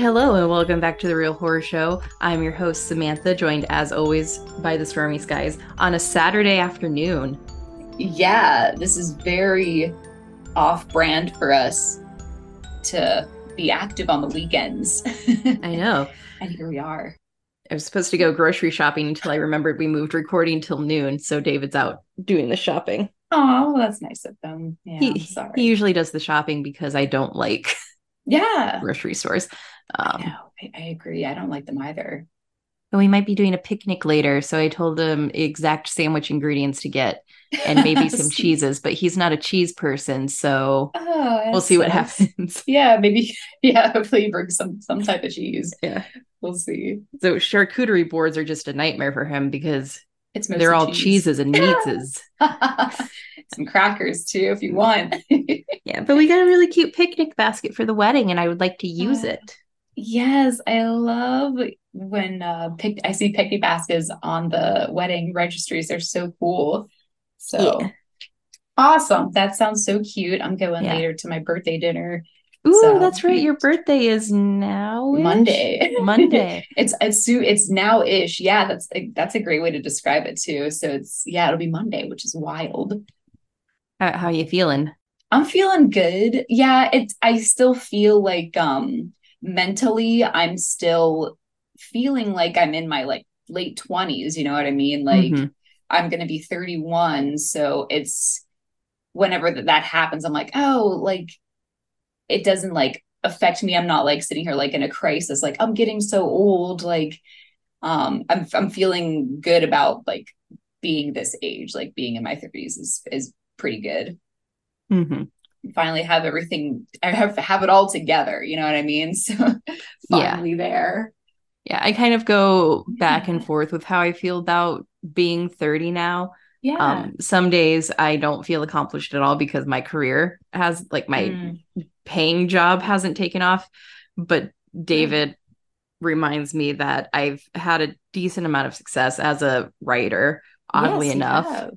Hello and welcome back to the Real Horror Show. I'm your host Samantha, joined as always by the stormy skies on a Saturday afternoon. Yeah, this is very off brand for us to be active on the weekends. I know. and here we are. I was supposed to go grocery shopping until I remembered we moved recording till noon, so David's out doing the shopping. Oh, that's nice of them. Yeah, he, sorry. he usually does the shopping because I don't like yeah, grocery stores. I Um, know. I, I agree. I don't like them either. but we might be doing a picnic later, so I told him exact sandwich ingredients to get and maybe some cheeses. But he's not a cheese person, so Oh, we'll see what happens. Yeah, maybe. Yeah, hopefully you bring some some type of cheese. Yeah. We'll see. So charcuterie boards are just a nightmare for him because It's they're all cheese. cheeses and meatses. Some crackers too, if you want. yeah, but we got a really cute picnic basket for the wedding, and I would like to use it. Yes, I love when uh pic- I see picnic baskets on the wedding registries. They're so cool. So Yeah. awesome. That sounds so cute. I'm going Yeah. later to my birthday dinner Ooh, So- that's right. Your birthday is now Monday. Monday. It's it's it's now-ish. Yeah, that's that's a great way to describe it too. So it's yeah, it'll be Monday, which is wild. How, how you feeling? I'm feeling good. Yeah, it's I still feel like um mentally I'm still feeling like I'm in my like late 20s, you know what I mean? Like Mhm. I'm going to be 31, so it's whenever that, that happens I'm like, "Oh, like it doesn't like affect me. I'm not like sitting here like in a crisis like I'm getting so old like um I'm I'm feeling good about like being this age, like being in my 30s is is pretty good Mhm. finally have everything I have have it all together, you know what I mean? So Yeah. finally there. Yeah, I kind of go back and forth with how I feel about being 30 now. Yeah. Um, some days I don't feel accomplished at all because my career has like my Mm. paying job hasn't taken off. But David reminds me that I've had a decent amount of success as a writer, oddly Yes, enough.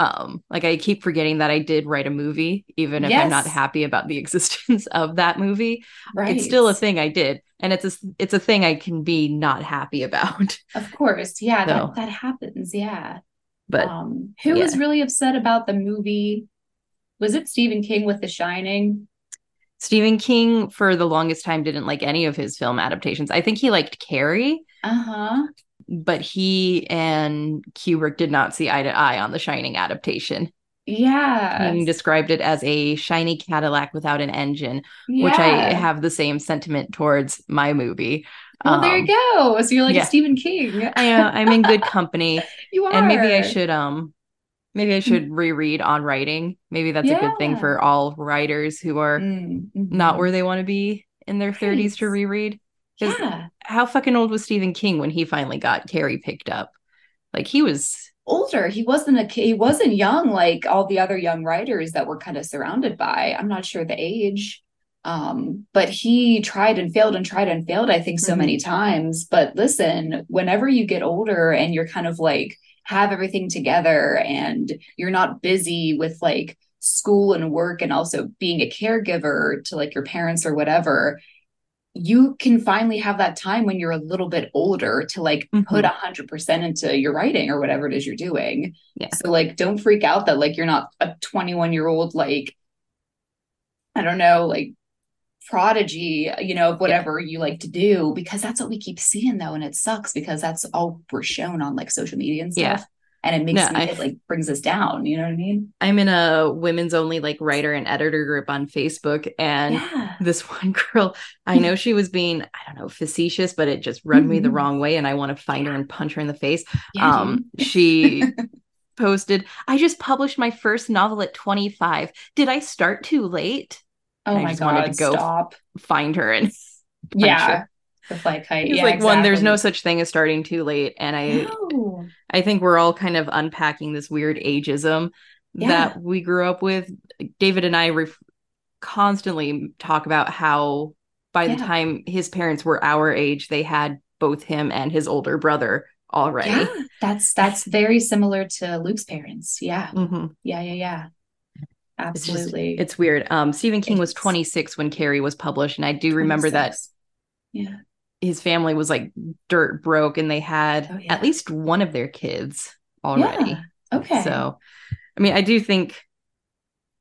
Um, like I keep forgetting that I did write a movie, even if I'm not happy about the existence of that movie. Right. It's still a thing I did, and it's a it's a thing I can be not happy about. Of course. Yeah, So. that, that happens. Yeah. But um who was really upset about the movie? Was it Stephen King with The Shining? Stephen King, for the longest time, didn't like any of his film adaptations. I think he liked Carrie, Uh-huh. But he and Kubrick did not see eye to eye on the Shining adaptation. Yeah. He described it as a shiny Cadillac without an engine, which I have the same sentiment towards my movie. Well, there you Um, go. So you're like yeah. Stephen King. I, uh, I'm in good company, you are. and maybe I should um, maybe I should reread on writing. Maybe that's a good thing for all writers who are Mm, not where they want to be in their 30s to reread. Yeah. how fucking old was Stephen King when he finally got Carrie picked up? Like he was older. He wasn't a kid. He wasn't young like all the other young writers that we're kind of surrounded by. I'm not sure the age. Um, but he tried and failed and tried and failed, I think, so Mhm. many times. But listen, whenever you get older and you're kind of like have everything together and you're not busy with like school and work and also being a caregiver to like your parents or whatever, you can finally have that time when you're a little bit older to like put Mhm. a hundred percent into your writing or whatever it is you're doing. Yeah. So like don't freak out that like you're not a 21 year old like I don't know, like prodigy, you know, of whatever you like to do, because that's what we keep seeing though, and it sucks because that's all we're shown on like social media and Yeah. And it makes No, me I- it like brings us down, you know what I mean? I'm in a women's only like writer and editor group on Facebook and yeah. this one girl, I know she was being, I don't know, facetious, but it just rubbed me the Mhm. wrong way and I want to find her and punch her in the face. Yeah, um she posted, I just published my first novel at 25. Did I start too late? oh I my just wanted god, to go stop. Find her and Yeah. The kite. It's yeah, like one, there's no such thing as starting too late. And I No. I think we're all kind of unpacking this weird ageism Yeah. that we grew up with. David and I ref- constantly talk about how by the time his parents were our age, they had both him and his older brother already. Yeah, that's that's very similar to Luke's parents. Yeah. Mhm. Yeah, yeah, yeah. It's just Absolutely. it's weird. Um, Stephen King was 26 when Carrie was published, and I do remember that Yeah. His family was like dirt broke, and they had Oh, yeah. at least one of their kids already. Yeah. Okay. So, I mean, I do think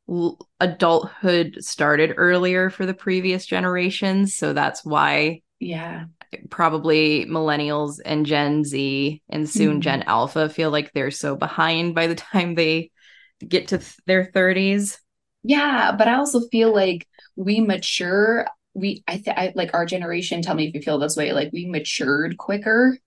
l- adulthood started earlier for the previous generations, so that's why yeah. probably millennials and Gen Z and soon Mhm. Gen Alpha feel like they're so behind by the time they get to th- their 30s. Yeah, but I also feel like we mature. We, I, th- I like our generation. Tell me if you feel this way. Like we matured quicker.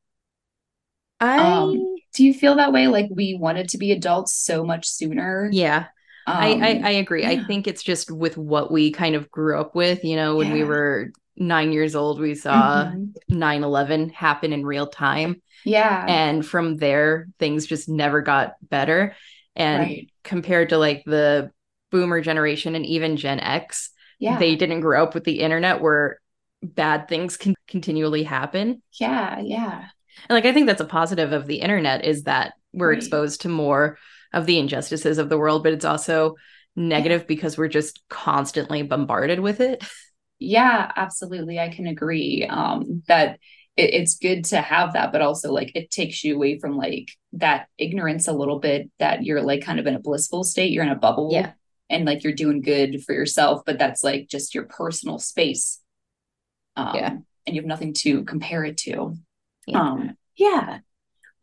I Um, Do you feel that way? Like we wanted to be adults so much sooner. yeah, I, I Um, I agree. I think it's just with what we kind of grew up with, you know, when we were 9 years old, we saw mhm. 9/11 happen in real time Yeah. and from there things just never got better and right. compared to like the boomer generation and even Gen X, Yeah. they didn't grow up with the internet where bad things can continually happen. yeah. Yeah. And like I think that's a positive of the internet is that we're Right. exposed to more of the injustices of the world, but it's also negative because we're just constantly bombarded with it. Yeah, absolutely. I can agree. Um, that it, it's good to have that, but also like it takes you away from like that ignorance a little bit that you're like kind of in a blissful state. You're in a bubble Yeah. And like you're doing good for yourself, but that's like just your personal space. Um, Yeah. and you have nothing to compare it to. Yeah. Um, yeah.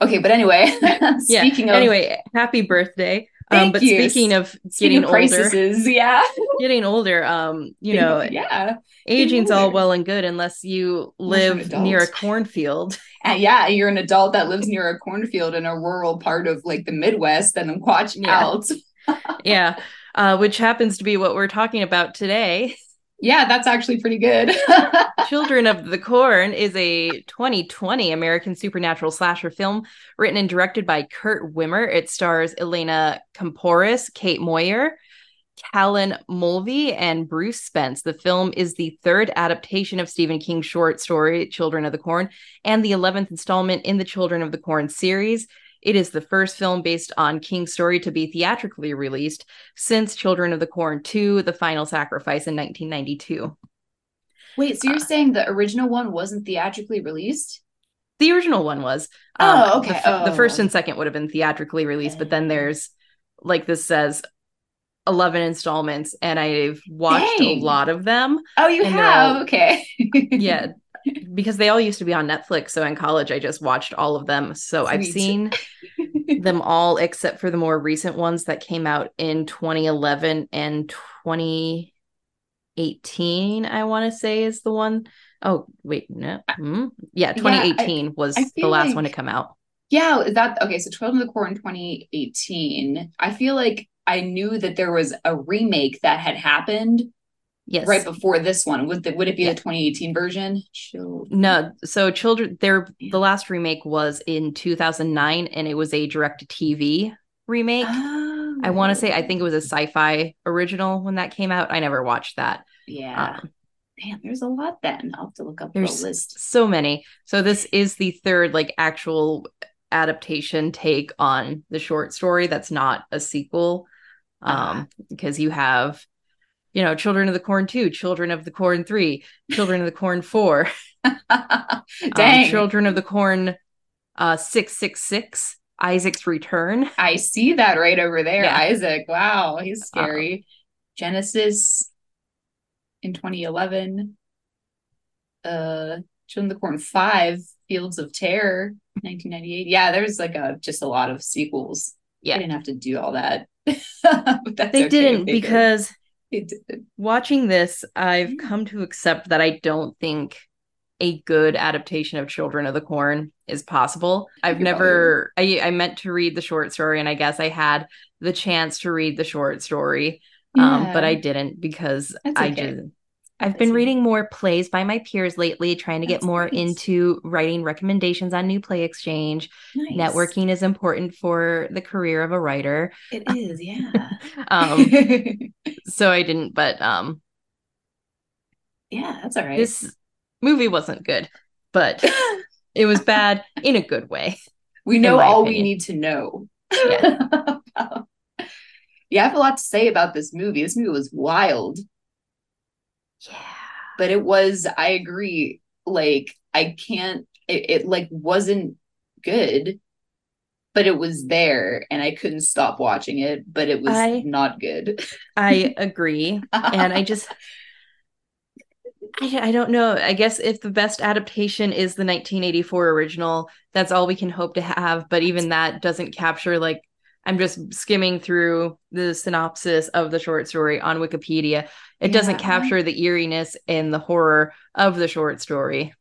Okay, but anyway, speaking of anyway, happy birthday. um, Thank but you. speaking of speaking getting of older, crises, yeah. getting older, um, you know, yeah. aging's all well and good unless you live near a cornfield. Yeah, you're an adult that lives near a cornfield in a rural part of like the Midwest, and then watch Yeah. out. yeah. Uh, which happens to be what we're talking about today. Yeah, that's actually pretty good. Children of the Corn is a 2020 American supernatural slasher film written and directed by Kurt Wimmer. It stars Elena Kampouris, Kate Moyer, Callan Mulvey, and Bruce Spence. The film is the third adaptation of Stephen King's short story, Children of the Corn, and the 11th installment in the Children of the Corn series. It is the first film based on King's story to be theatrically released since Children of the Corn 2, The Final Sacrifice in 1992. Wait, so you're Uh, saying the original one wasn't theatrically released? The original one was. Oh, the okay. f- The, first Oh. and second would have been theatrically released, but then Oh. there's, like this says, 11 installments, and I've watched Dang. a lot of them. Oh, you have? okay. Yeah, because they all used to be on Netflix. So in college, I just watched all of them. So I've seen them all except for the more recent ones that came out in 2011 and 2018 i want to say is the one oh wait no hmm? yeah 2018 was I the last one to come out Yeah, is that okay? So Children of the Corn 2018. I feel like I knew that there was a remake that had happened yes right before this one. Would the, would it be Yeah. the 2018 version? Children. no so children there the last remake was in 2009 and it was a direct tv remake Oh. i want to say i think it was a sci-fi original when that came out i never watched that Yeah. Um, Damn, there's a lot then. I'll have to look up There's- the list. so many. So this is the third like actual adaptation take on the short story that's not a sequel. Um because you have you know Children of the Corn 2, Children of the Corn 3, Children of the Corn 4, um, Children of the Corn uh 666, Isaac's Return. I see that right over there. Yeah. Isaac. Wow, he's scary. Genesis in 2011. Uh Children of the Corn 5, Fields of Terror, 1998. Yeah, there's like a just a lot of sequels. Yeah. I didn't have to do all that. They okay, didn't because Did. watching this, I've Mm. come to accept that I don't think a good adaptation of Children of the Corn is possible. I've never I, I meant to read the short story and I guess I had the chance to read the short story. Um, but I didn't because That's I okay. just I've been reading more plays by my peers lately, trying to get more great. into writing recommendations on New Play Exchange. Nice. Networking is important for the career of a writer. It is, yeah. Um, so I didn't, but um yeah, that's all right. this movie wasn't good, but it was bad in a good way. we know all we need to know. Yeah. Yeah, I have a lot to say about this movie. This movie was wild. Yeah. But it was, I agree, like I can't it, it like wasn't good, but it was there and I couldn't stop watching it, but it was I- not good. I agree. and I just I, I don't know. I guess if the best adaptation is the 1984 original, that's all we can hope to have. But even that doesn't capture like I'm just skimming through the synopsis of the short story on Wikipedia. It doesn't capture the eeriness and the horror of the short story.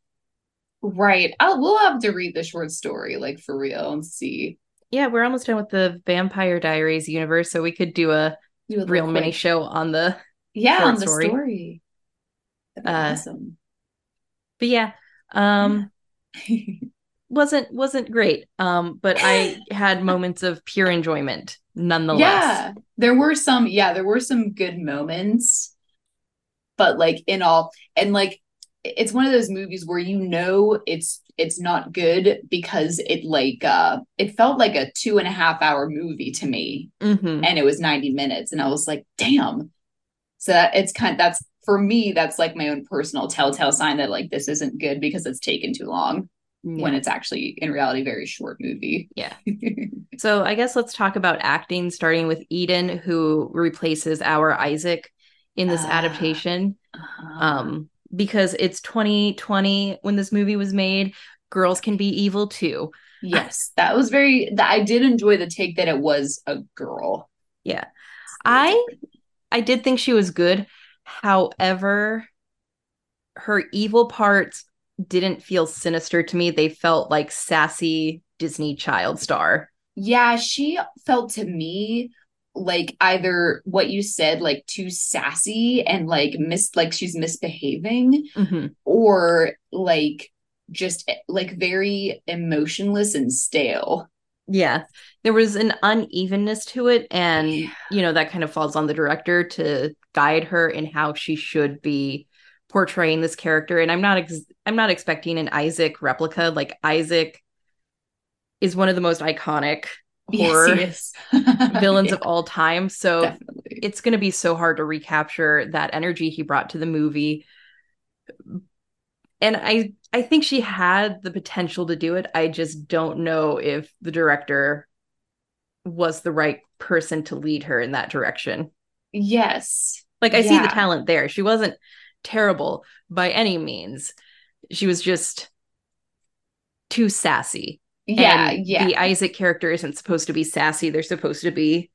right. I'll we'll have to read the short story like for real and see. Yeah, we're almost done with the Vampire Diaries universe, so we could do a Do a real mini quick- show on the. Yeah, on the story. story. Uh, awesome. But yeah, um, wasn't wasn't great. Um, but I had moments of pure enjoyment nonetheless. Yeah, there were some, yeah, there were some good moments, but like in all, and like it's one of those movies where you know it's it's not good because it like uh it felt like a two and a half hour movie to me Mhm. and it was 90 minutes and I was like, damn. So that it's kind that's for me, that's like my own personal telltale sign that like this isn't good because it's taken too long when it's actually in reality a very short movie. Yeah. So I guess let's talk about acting, starting with Eden, who replaces our Isaac in this Ah. adaptation. Uh-huh. Um, because it's 2020 when this movie was made. Girls can be evil too. Yes, that was very. That I did enjoy the take that it was a girl. Yeah. I- I did think she was good. However, her evil parts didn't feel sinister to me. They felt like sassy Disney child star. yeah, she felt to me like either what you said, like too sassy and like mis like she's misbehaving, Mhm. or like just like very emotionless and stale. Yeah. There was an unevenness to it. And, Yeah. you know, that kind of falls on the director to guide her in how she should be portraying this character. And I'm not, ex- I'm not expecting an Isaac replica. Like Isaac is one of the most iconic horror yes, villains Yeah, of all time. So definitely. it's going to be so hard to recapture that energy he brought to the movie. And I I think she had the potential to do it. I just don't know if the director was the right person to lead her in that direction. Yes. Like I see the talent there. She wasn't terrible by any means. She was just too sassy. Yeah, And yeah. The Isaac character isn't supposed to be sassy. They're supposed to be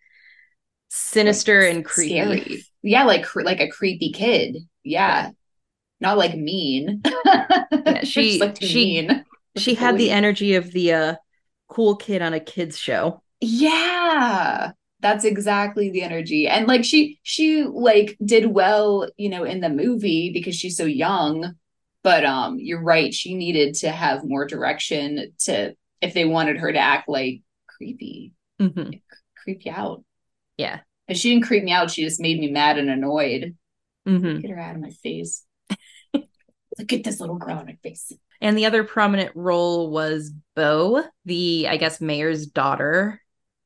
sinister like, and creepy. scary. Yeah, like cre- like a creepy kid. Yeah, not like mean. she- Just, like she- mean. She had the energy of the uh cool kid on a kids show. Yeah, that's exactly the energy, and like she she like did well, you know, in the movie because she's so young. But um, you're right. She needed to have more direction to if they wanted her to act like creepy, Mhm. creep you out. Yeah. But she didn't creep me out. She just made me mad and annoyed. Mhm. Get her out of my face. Look at this little girl in my face. And the other prominent role was Bo, the I guess mayor's daughter.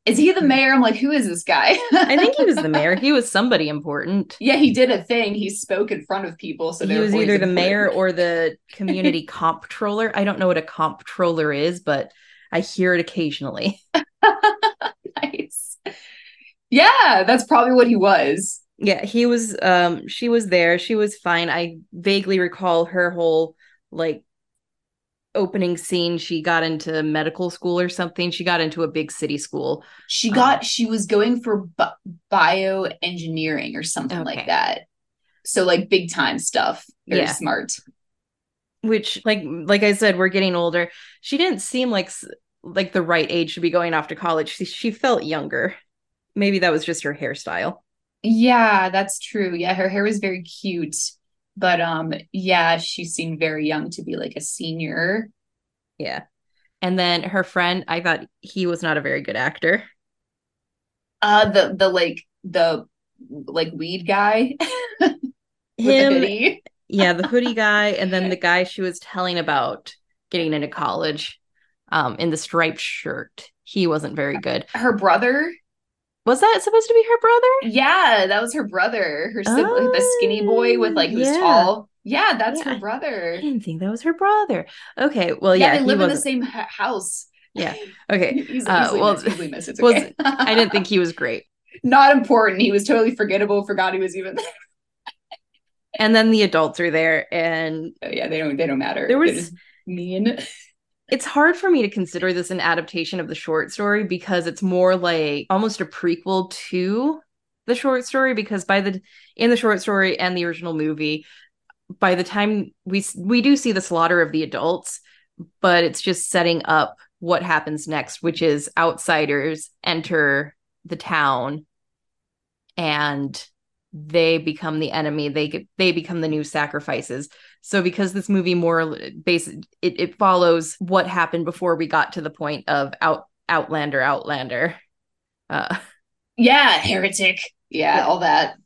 Is he the mayor? I'm like, who is this guy? I think he was the mayor. He was somebody important. yeah, he did a thing. He spoke in front of people. So he was either the mayor or the community comptroller. I don't know what a comptroller is, but I hear it occasionally. nice. Yeah, that's probably what he was. Yeah, he was um she was there. She was fine. I vaguely recall her whole like opening scene. She got into medical school or something. She got into a big city school. She Um, got, she was going for bi- bioengineering or something Okay. like that. So, like, big time stuff. Very Yeah. smart. which like like I said, we're getting older. She didn't seem like like the right age to be going off to college. She, she felt younger. Maybe that was just her hairstyle. Yeah, that's true. Yeah, her hair was very cute. But um, yeah, she seemed very young to be like a senior. Yeah. And then her friend, I thought he was not a very good actor. Uh the the like the like weed guy the Him, hoodie. yeah, the hoodie guy, and then the guy she was telling about getting into college, um, in the striped shirt. He wasn't very good. Her brother. Was that supposed to be her brother? Yeah, that was her brother, her sibling, the skinny boy with like who's Oh, yeah. tall. Yeah, that's Yeah, her brother. I didn't think that was her brother. Okay, well, yeah, yeah, they live in the same house. Yeah. Okay, He's Uh, well, missed, missed. Was- I didn't think he was great. Not important. He was totally forgettable. Forgot he was even there. And then the adults are there, and Oh, yeah, they don't. They don't matter. There was- mean. It's hard for me to consider this an adaptation of the short story because it's more like almost a prequel to the short story because by the in the short story and the original movie by the time we we do see the slaughter of the adults but it's just setting up what happens next which is outsiders enter the town and they become the enemy. They they become the new sacrifices so because this movie more base it, it follows what happened before we got to the point of out outlander outlander uh Yeah, heretic. Yeah, Yeah. all that.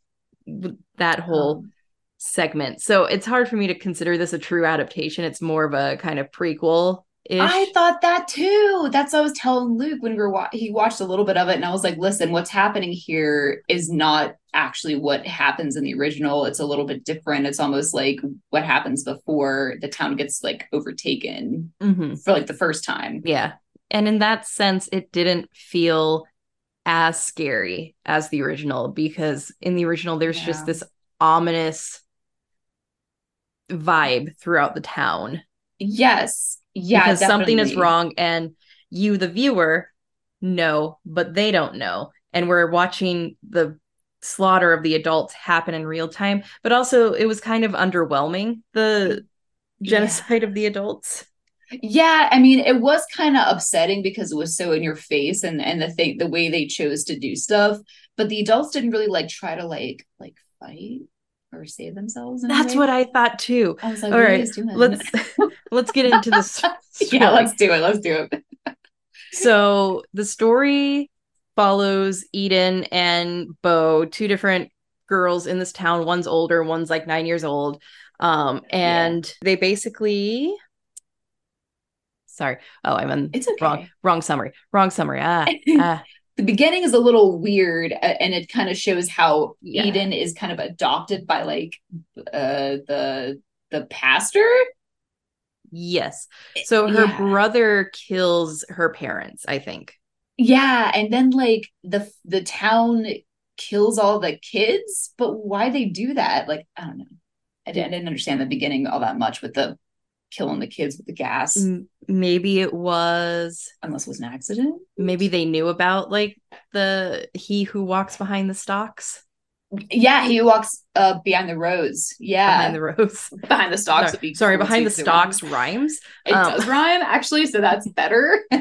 that whole Um, segment so it's hard for me to consider this a true adaptation it's more of a kind of prequel I thought that too. That's what I was telling Luke when we were wa- he watched a little bit of it, and I was like, "Listen, what's happening here is not actually what happens in the original. It's a little bit different. It's almost like what happens before the town gets like overtaken Mhm. for like the first time. yeah and in that sense it didn't feel as scary as the original because in the original there's Yeah. just this ominous vibe throughout the town Yes, yeah, because something is wrong and you the viewer know but they don't know and we're watching the slaughter of the adults happen in real time but also it was kind of underwhelming the Yeah. genocide of the adults Yeah, I mean, it was kind of upsetting because it was so in your face and and the thing the way they chose to do stuff, but the adults didn't really like try to like like fight or save themselves. that's what i thought too I was like, all right let's let's get into this yeah, let's do it. Let's do it. so the story follows Eden and Bo, two different girls in this town. One's older, one's like nine years old. Um, and they basically sorry. Oh, I'm in It's okay. wrong wrong summary. Wrong summary. Ah, ah. the beginning is a little weird and it kind of shows how Yeah. Eden is kind of adopted by like uh the the pastor. Yes. So her Yeah. brother kills her parents, I think. Yeah, and then like the the town kills all the kids, but why they do that? Like I don't know. I didn't, I didn't understand the beginning all that much with the killing the kids with the gas, Maybe it was unless it was an accident. maybe they knew about like the he who walks behind the stalks Yeah, he walks uh behind the rows. Yeah, behind the rows, behind the stalks sorry, be sorry behind the stalks rhymes. It Um, does rhyme actually, so that's better.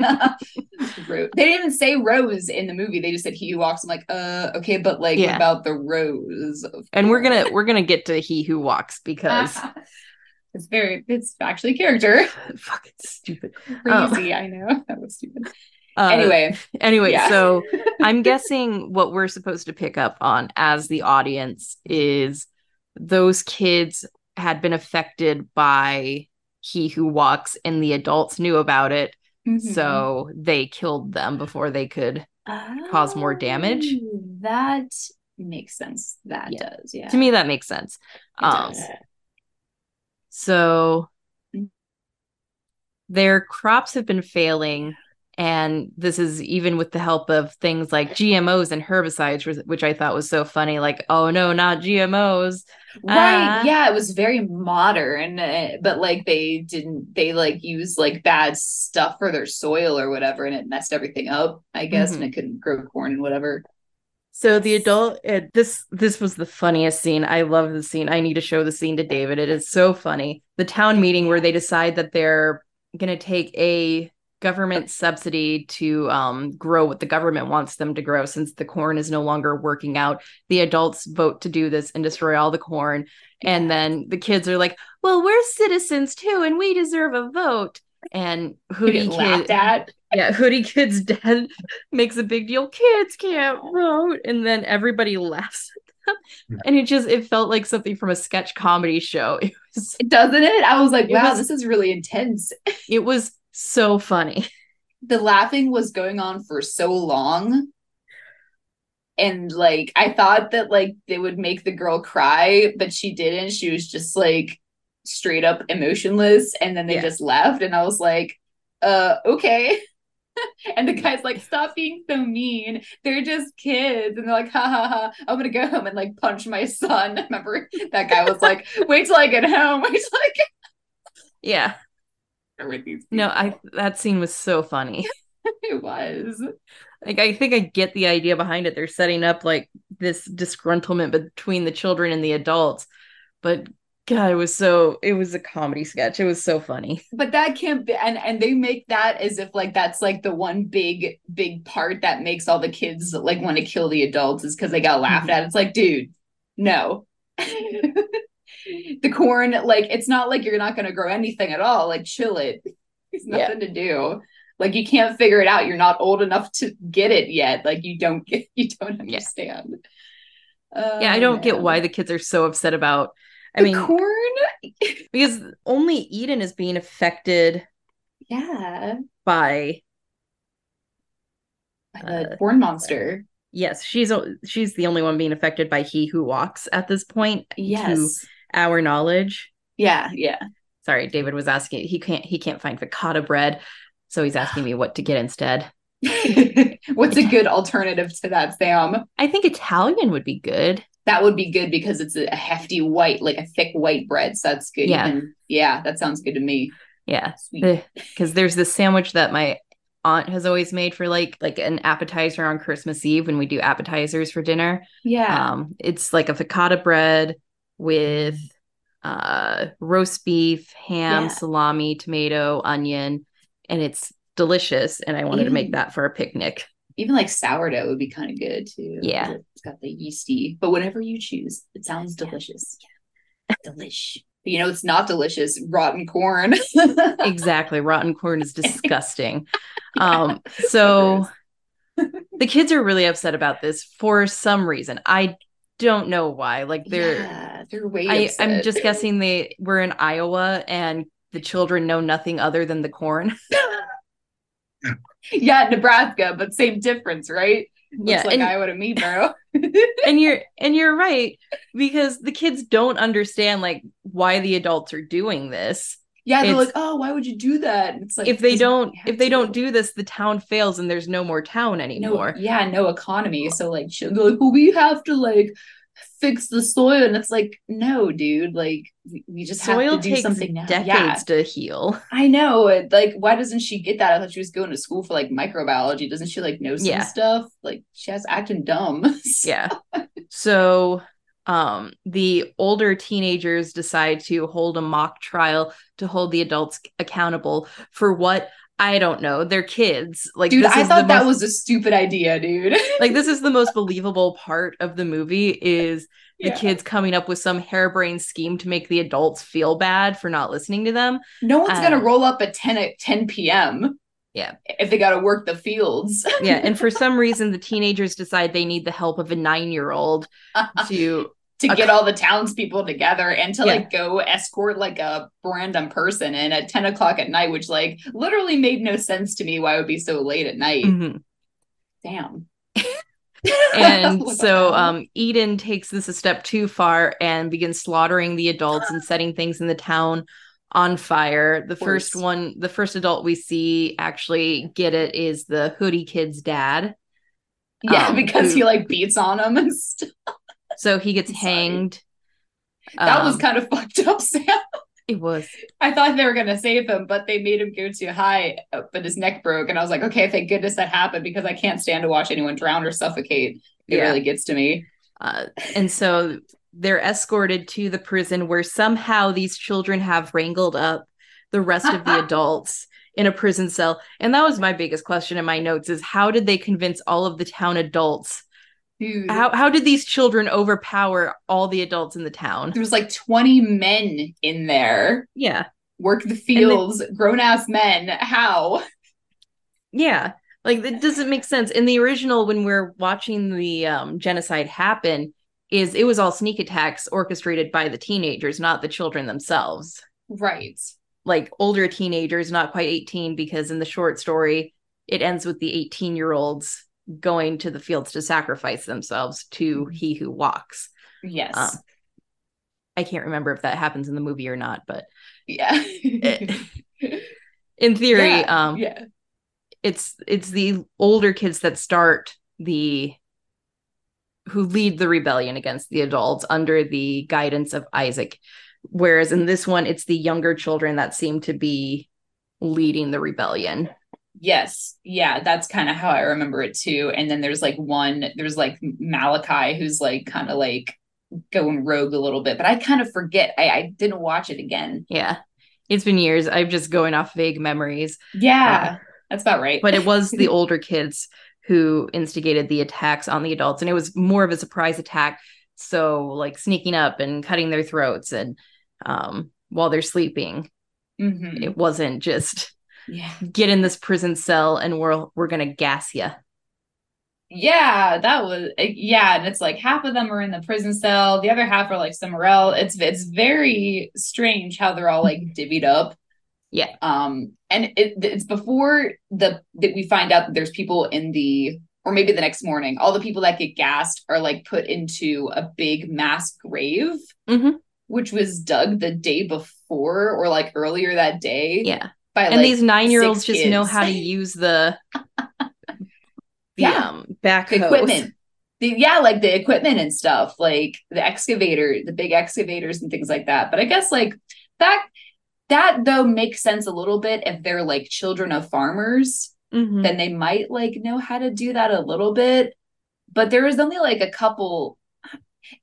They didn't even say rows in the movie. They just said he who walks. I'm like, uh, okay, but like, Yeah. about the rows? and we're gonna we're gonna get to he who walks because it's very, it's actually character. fucking stupid. Crazy, I know that was stupid. Uh, anyway, anyway, yeah. so I'm guessing what we're supposed to pick up on as the audience is those kids had been affected by he who walks and the adults knew about it Mhm. so they killed them before they could cause more damage. Oh, That makes sense. That Yeah. does, yeah. to me that makes sense It um does. so Mm. their crops have been failing and this is even with the help of things like GMOs and herbicides which- I thought was so funny like oh no not GMOs Right. Ah. yeah, it was very modern, uh, but like they didn't they like use like bad stuff for their soil or whatever and it messed everything up, I guess, Mm-hmm. and it couldn't grow corn and whatever. So the adult uh, this this was the funniest scene. I love the scene. I need to show the scene to David. It is so funny. The town meeting where they decide that they're going to take a government subsidy to um, grow what the government wants them to grow since the corn is no longer working out. The adults vote to do this and destroy all the corn. And then the kids are like, "Well, we're citizens too and we deserve a vote." And Hoodie kid at. yeah, Hoodie Kid's dad makes a big deal. Kids can't vote, and then everybody laughs and it just it felt like something from a sketch comedy show. It was Doesn't it? I was like, wow, was- this is really intense. it was so funny. The laughing was going on for so long. and like I thought that like they would make the girl cry, but she didn't. She was just like straight up emotionless, and then they Yeah. just left, and I was like, uh, okay. and the guy's like, stop being so mean. They're just kids. And they're like, ha ha ha, I'm gonna go home and like punch my son. Remember that guy was like, wait till I get home. Wait till I get Yeah. with these No. I that scene was so funny. it was. Like I think I get the idea behind it. They're setting up like this disgruntlement between the children and the adults. But God, it was so it was a comedy sketch. It was so funny. but that can't be and and they make that as if like that's like the one big big part that makes all the kids like want to kill the adults is because they got laughed Mhm. at it's like dude no the corn like it's not like you're not going to grow anything at all like chill it. There's Yeah. nothing to do. Like you can't figure it out. You're not old enough to get it yet. Like you don't get you don't Yeah. understand. Yeah, I don't get why the kids are so upset about I the mean corn? because only Eden is being affected yeah. by the Uh, corn monster. Yes, she's she's the only one being affected by he who walks at this point yes our knowledge. yeah yeah Sorry, David was asking he can't he can't find focaccia bread. So he's asking me what to get instead. What's a good alternative to that, Sam? I think Italian would be good. That would be good because it's a hefty white, like a thick white bread. So that's good. Yeah. can- yeah, that sounds good to me. Yeah. Because there's this sandwich that my aunt has always made for like like an appetizer on Christmas Eve when we do appetizers for dinner. Yeah. Um, it's like a focaccia bread with uh roast beef, ham, Yeah. salami, tomato, onion, and it's delicious. And I wanted to make that for a picnic. Even like sourdough would be kind of good too. Yeah, it's got the yeasty, but whatever you choose, it sounds delicious. Yeah. delicious. Delish. But you know, it's not delicious. Rotten corn. exactly. Rotten corn is disgusting. Um, so the kids are really upset about this for some reason. I don't know why. Like they're yeah, they're way I, I'm just guessing they were in Iowa and the children know nothing other than the corn. yeah, Nebraska, but same difference, right? yeah, Looks like and, Iowa to me, bro. and you're and you're right because the kids don't understand like why the adults are doing this. Yeah, they're It's- like, oh, why would you do that? It's like if they don't if they to. don't do this, the town fails and there's no more town no, anymore. yeah, no economy. So like, she'll go like, well, we have to like fix the soil, and it's like, no, dude, like we, just Soil have to do takes something now. decades Yeah, to heal. I know. Like, why doesn't she get that? I thought she was going to school for like microbiology. Doesn't she like know some Yeah. stuff? Like, she has acting dumb. Yeah. So um the older teenagers decide to hold a mock trial to hold the adults accountable for what I don't know. They're kids. Like dude, I thought that most, was a stupid idea, dude. like this is the most believable part of the movie is the Yeah. kids coming up with some harebrained scheme to make the adults feel bad for not listening to them. No one's gonna Um, roll up at 10 at 10 p.m. Yeah. If they gotta work the fields. Yeah, and for some reason the teenagers decide they need the help of a 9-year-old to to get all the townspeople together and to Yeah. like go escort like a random person in at 10 o'clock at night, which like literally made no sense to me why it would be so late at night. Mhm. Damn. and so um eden takes this a step too far and begins slaughtering the adults and setting things in the town on fire the first one the first adult we see actually get it is the hoodie kid's dad yeah, um, because who- he like beats on him and stuff. so he gets hanged That was Um, kind of fucked up, Sam. it was I thought they were gonna save him, but they made him go too high, uh, but his neck broke, and I was like, okay, thank goodness that happened because I can't stand to watch anyone drown or suffocate. It Yeah. really gets to me. uh, and so they're escorted to the prison where somehow these children have wrangled up the rest of the adults in a prison cell and that was my biggest question in my notes is how did they convince all of the town adults Dude. how, how did these children overpower all the adults in the town There was like 20 men in there. yeah Work the fields, grown ass men. How? yeah like it doesn't make sense in the original when we're watching the um, genocide happen is it was all sneak attacks orchestrated by the teenagers not the children themselves Right. like older teenagers, not quite 18, because in the short story, it ends with the 18 year olds going to the fields to sacrifice themselves to Mhm. he who walks. Yes. Um, I can't remember if that happens in the movie or not, but yeah. in theory, yeah. um, yeah. it's it's the older kids that start the who lead the rebellion against the adults under the guidance of Isaac. Whereas in this one, it's the younger children that seem to be leading the rebellion. Yes. Yeah, that's kind of how I remember it too. And then there's like one, there's like Malachi who's like kind of like going rogue a little bit, but I kind of forget. I, I didn't watch it again. Yeah. It's been years. I'm just going off vague memories. Yeah, uh, that's about right. But it was the older kids who instigated the attacks on the adults. And it was more of a surprise attack. So like sneaking up and cutting their throats and um while they're sleeping. Mhm. It wasn't just Yeah. get in this prison cell and we're we're gonna gas you. Yeah, that was eh, yeah, and it's like half of them are in the prison cell, the other half are like somewhere else. It's it's very strange how they're all like divvied up. Yeah. Um, and it, it's before the that we find out that there's people in the or maybe the next morning. All the people that get gassed are like put into a big mass grave, Mhm. which was dug the day before or like earlier that day. Yeah. by And like these nine year olds just know how to use the the Yeah. um the equipment. The, yeah, like the equipment and stuff, like the excavator, the big excavators and things like that. But I guess like that that though makes sense a little bit if they're like children of farmers, Mhm. then they might like know how to do that a little bit. But there was only like a couple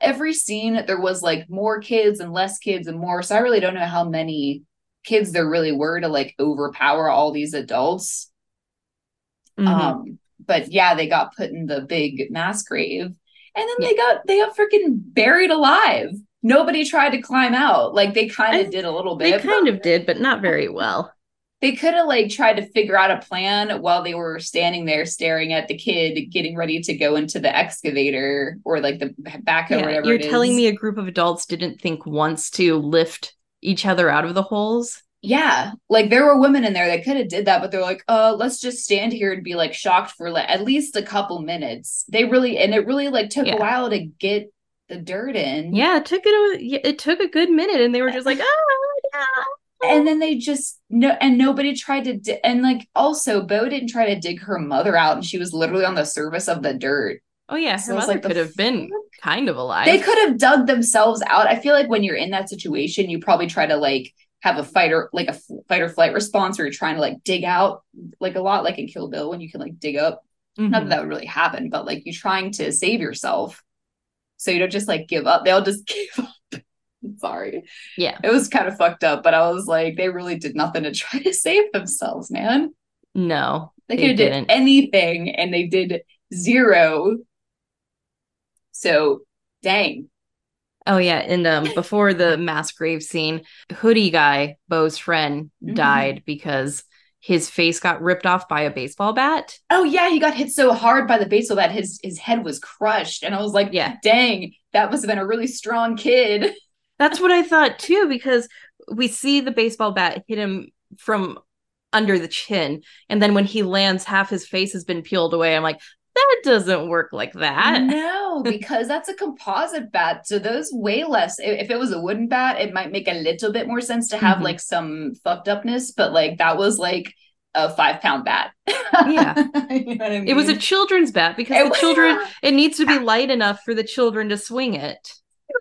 every scene there was like more kids and less kids and more. So I really don't know how many kids there really were to like overpower all these adults. Mhm. Um, but yeah, they got put in the big mass grave, and then Yeah. they got they got freaking buried alive. Nobody tried to climb out. Like they kind of did a little bit. they kind of did, but not very well. They could have like tried to figure out a plan while they were standing there staring at the kid getting ready to go into the excavator or like the backhoe or Yeah, whatever. you're telling me a group of adults didn't think once to lift each other out of the holes? Yeah, like there were women in there that could have did that, but they're like, "Uh, let's just stand here and be like shocked for like at least a couple minutes." They really and it really like took Yeah. a while to get the dirt in. Yeah, it took it. A, it took a good minute, and they were just like, "Oh, yeah." and then they just no and nobody tried to di- and like also bo didn't try to dig her mother out and she was literally on the surface of the dirt Oh yeah, her So mother like, could have been kind of alive. they could have dug themselves out i feel like when you're in that situation you probably try to like have a fighter like a f- fight or flight response or you're trying to like dig out like a lot like in kill bill when you can like dig up not that Mhm. that would really happen but like you're trying to save yourself so you don't just like give up They all just give up sorry Yeah, it was kind of fucked up but i was like they really did nothing to try to save themselves man no, They They could have did didn't. anything and they did zero. So dang. Oh yeah, and um before the mass grave scene, hoodie guy, Bo's friend, Mhm. died because his face got ripped off by a baseball bat. Oh yeah, he got hit so hard by the baseball that his his head was crushed. And I was like, Yeah. dang, that must have been a really strong kid. That's what I thought too, because we see the baseball bat hit him from under the chin, and then when he lands, half his face has been peeled away. I'm like, that doesn't work like that. No, because that's a composite bat. So those weigh less. If it was a wooden bat, it might make a little bit more sense to have Mhm. like some fucked upness, but like that was like a five pound bat. Yeah. you know what I mean? It was a children's bat because It the was- children it needs to be light enough for the children to swing it.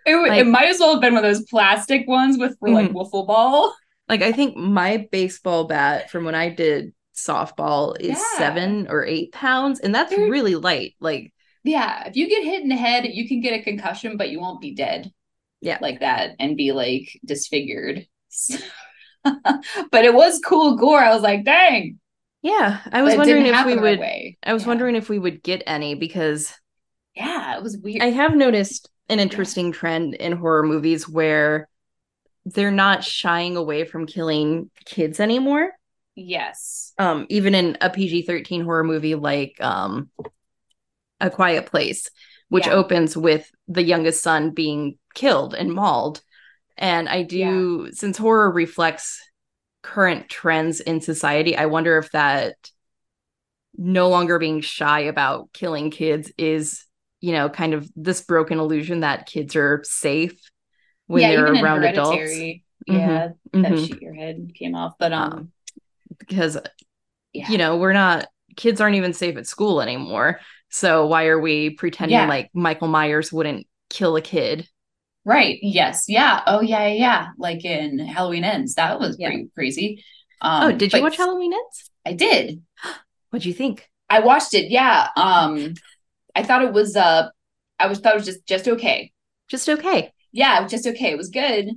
It, Like- it might as well have been one of those plastic ones with like Mhm. wiffle ball. Like I think my baseball bat from when I did softball is Yeah. seven or eight pounds, and that's They're- really light. Like Yeah, if you get hit in the head, you can get a concussion, but you won't be dead. Yeah. like that and be like disfigured. but it was cool gore. I was like, dang. yeah, I was wondering if we would. away. I was Yeah. wondering if we would get any because Yeah, it was weird. I have noticed an interesting trend in horror movies where they're not shying away from killing kids anymore. Yes. Um, even in a PG 13 horror movie like um, A Quiet Place, which Yeah. opens with the youngest son being killed and mauled. And I do, since horror reflects current trends in society, I wonder if that no longer being shy about killing kids is you know kind of this broken illusion that kids are safe when yeah, they're around adults Hereditary, Yeah, that Mhm. shoot your head came off. But um, Um, because yeah. you know we're not kids aren't even safe at school anymore so why are we pretending Yeah. like michael myers wouldn't kill a kid Right. Yes. Yeah. Oh, yeah. Yeah. Like in Halloween Ends, that was Yeah. pretty crazy. Um, oh did you watch halloween ends I did. what'd you think I watched it. Yeah. Um, I thought it was. Uh, I was thought it was just just okay. just okay Yeah, it was just okay. It was good.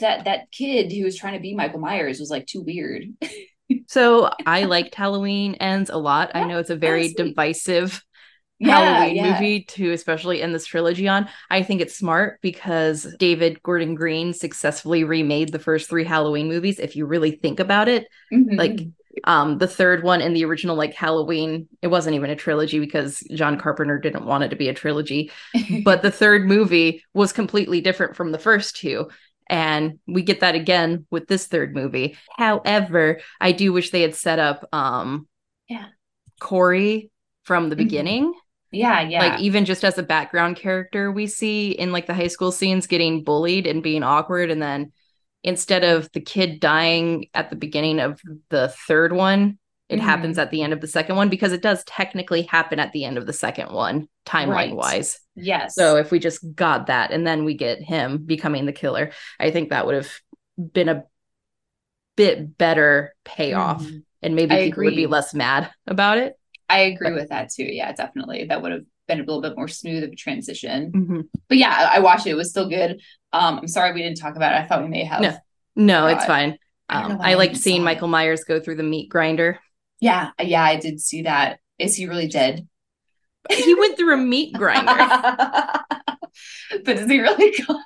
That that kid who was trying to be Michael Myers was like too weird. so i liked halloween ends a lot i know it's a very divisive Yeah, Halloween yeah. movie to especially end this trilogy on. I think it's smart because David Gordon Green successfully remade the first three Halloween movies. If you really think about it, Mhm. like um the third one in the original like Halloween, it wasn't even a trilogy because John Carpenter didn't want it to be a trilogy. But the third movie was completely different from the first two. And we get that again with this third movie. However, I do wish they had set up um Yeah. Corey from the Mhm. beginning yeah, yeah. like even just as a background character we see in like the high school scenes getting bullied and being awkward and then instead of the kid dying at the beginning of the third one it Mhm. happens at the end of the second one because it does technically happen at the end of the second one timeline Right. wise yes. so if we just got that and then we get him becoming the killer i think that would have been a bit better payoff Mhm. and maybe I people would be less mad about it I agree with that too. Yeah, definitely. That would have been a little bit more smooth of a transition. Mhm. But yeah, I watched it. It was still good. Um, I'm sorry we didn't talk about it. I thought we may have. No. no it's fine I um, I I liked seeing. Michael Myers go through the meat grinder. Yeah, yeah, I did see that. Is he really dead? He went through a meat grinder. but is he really gone?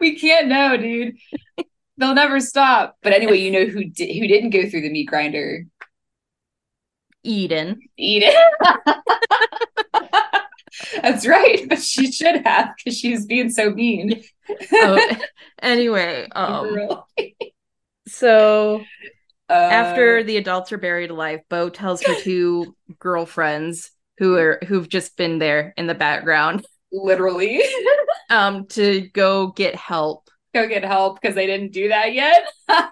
We can't know, dude. They'll never stop. But anyway, you know who di- who didn't go through the meat grinder? Eden. Eden. That's right, but she should have because she was being so mean. Oh, anyway, um, so Uh, after the adults are buried alive, Bo tells her two girlfriends who are who've just been there in the background literally um to go get help. go get help because they didn't do that yet.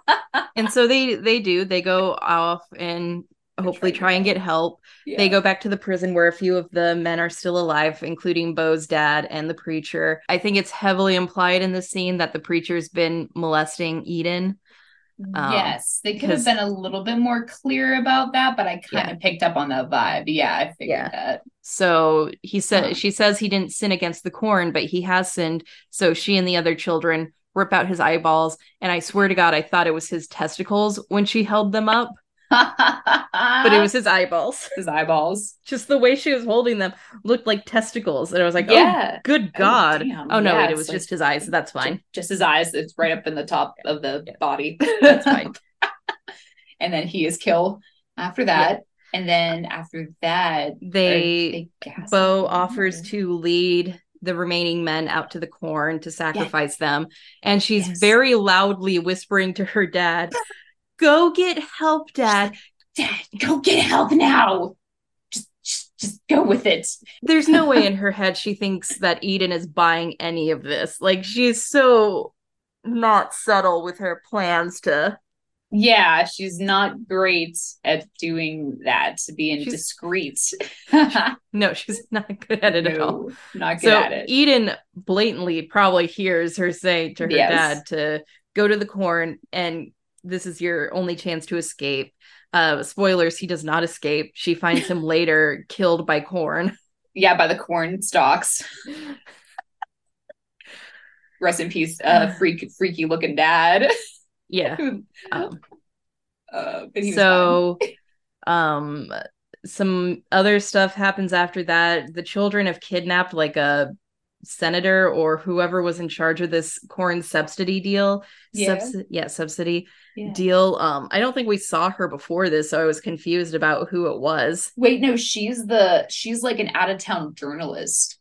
And so they they do. They go off and hopefully try and get help. Yeah. They go back to the prison where a few of the men are still alive, including Bo's dad and the preacher. I think it's heavily implied in the scene that the preacher's been molesting Eden. Um, yes, they could have been a little bit more clear about that, but I kind of picked up on that vibe. Yeah, I figured Yeah. that. So he said Huh. she says he didn't sin against the corn, but he has sinned. So she and the other children rip out his eyeballs, and I swear to God, I thought it was his testicles when she held them up, but it was his eyeballs. his eyeballs. Just the way she was holding them looked like testicles, and I was like, "Oh, yeah, good Oh, God!" damn. Oh, no, Yeah, wait, it was like- just his eyes. That's fine. just his eyes. It's right up in the top of the Yeah. body. That's fine. and then he is killed after that. And then after that, They gas Bo offers to lead the remaining men out to the corn to sacrifice them. And she's Yes. very loudly whispering to her dad, Go get help, dad. Dad, go get help now. Just, just, just go with it. There's no way in her head she thinks that Eden is buying any of this. Like, she's so not subtle with her plans to. Yeah, she's not great at doing that, to being She's- discreet. No, she's not good at it at all. Not good so at it. Eden blatantly probably hears her say to her Yes. dad to go to the corn and this is your only chance to escape. Uh spoilers, he does not escape. She finds him later killed by corn. yeah, by the corn stalks. Rest in peace, uh, freak, freaky looking dad. Yeah. Um, uh, so um some other stuff happens after that. The children have kidnapped like a senator or whoever was in charge of this corn subsidy deal. Yeah. Yeah, subsidy. Yeah. deal. Um, I don't think we saw her before this, so I was confused about who it was. Wait, no, she's the she's like an out of town journalist.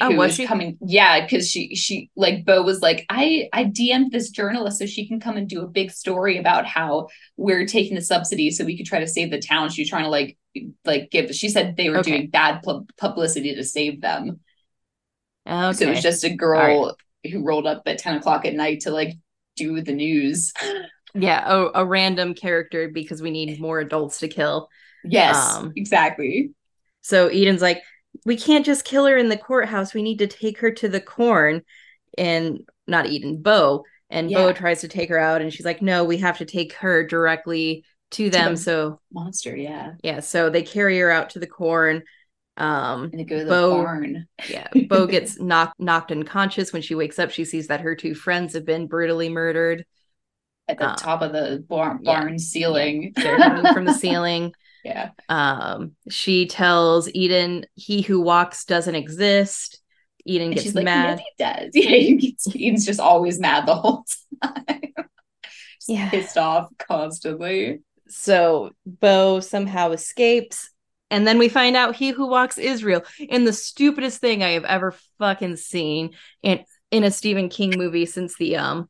Oh, who was was she? coming yeah because she she like bo was like i i dm'd this journalist so she can come and do a big story about how we're taking the subsidy so we could try to save the town she's trying to like like give she said they were Okay. doing bad pub- publicity to save them Okay. so it was just a girl who rolled up at 10 o'clock at night to like do the news yeah, a, a random character because we need more adults to kill. yes Um, exactly So Eden's like, we can't just kill her in the courthouse. We need to take her to the corn. And not Eden, Bo. And Bo tries to take her out, and she's like, no, we have to take her directly to them. the- so monster yeah yeah, so they carry her out to the corn. Um, and they go to the Bo- barn yeah, Bo gets knocked knocked unconscious when she wakes up. She sees that her two friends have been brutally murdered. at the Uh, top of the barn, yeah. barn ceiling They're hanging from the ceiling. yeah Um, she tells Eden, "He who walks doesn't exist." Eden And gets she's like, mad. yes, he does. Yeah, he Eden's just always mad the whole time. Just Yeah. pissed off constantly. So Bo somehow escapes. And then we find out he who walks Israel in the stupidest thing I have ever fucking seen in in a Stephen King movie since the um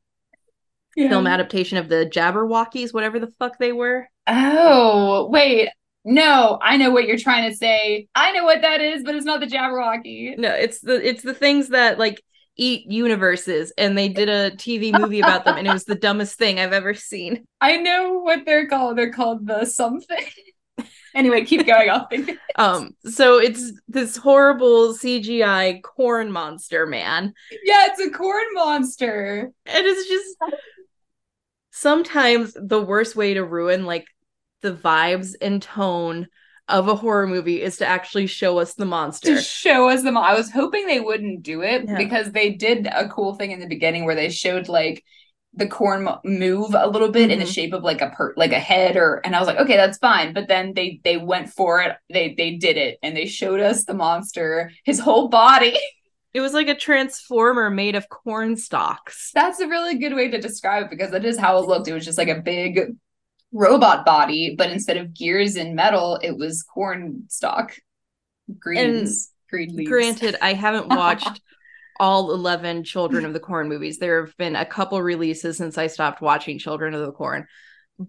film adaptation of the Jabberwockies, whatever the fuck they were. Oh, wait. No, I know what you're trying to say. I know what that is, but it's not the Jabberwocky. No, it's the it's the things that like eat universes, and they did a TV movie about them, and it was the dumbest thing I've ever seen. I know what they're called. They're called the something. Anyway, keep going. I'll think. Um, so it's this horrible CGI corn monster man. Yeah, it's a corn monster. and it's just sometimes the worst way to ruin like the vibes and tone of a horror movie is to actually show us the monster. to show us them. I was hoping they wouldn't do it Yeah. because they did a cool thing in the beginning where they showed like the corn move a little bit in the Mhm. shape of like a per like a head or and I was like okay that's fine. But then they they went for it. They they did it and they showed us the monster his whole body. It was like a transformer made of corn stalks. that's a really good way to describe it because that is how it looked. It was just like a big robot body but instead of gears and metal it was corn stalk. Greens. Green leaves. Granted, I haven't watched all 11 Children of the Corn movies. There have been a couple releases since I stopped watching Children of the Corn.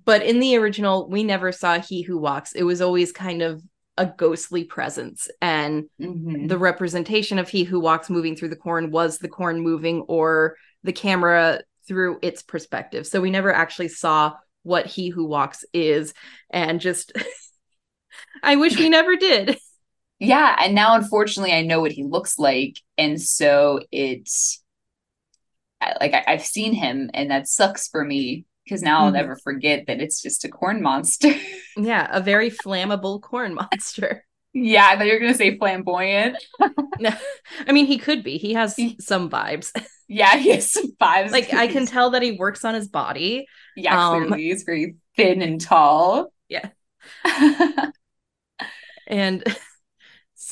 But in the original, we never saw He Who Walks. It was always kind of a ghostly presence. And Mhm. the representation of he who walks moving through the corn was the corn moving or the camera through its perspective. So we never actually saw what he who walks is and just I wish we never did. Yeah, and now unfortunately I know what he looks like, and so it's like I, I've seen him, and that sucks for me because now I'll Mhm. never forget that it's just a corn monster. Yeah, a very flammable corn monster. yeah, I thought you were gonna say flamboyant. I mean, he could be. He has some vibes. Yeah, he has some vibes. Like I can tell that he works on his body. Yeah, um, clearly he's very thin and tall. Yeah. And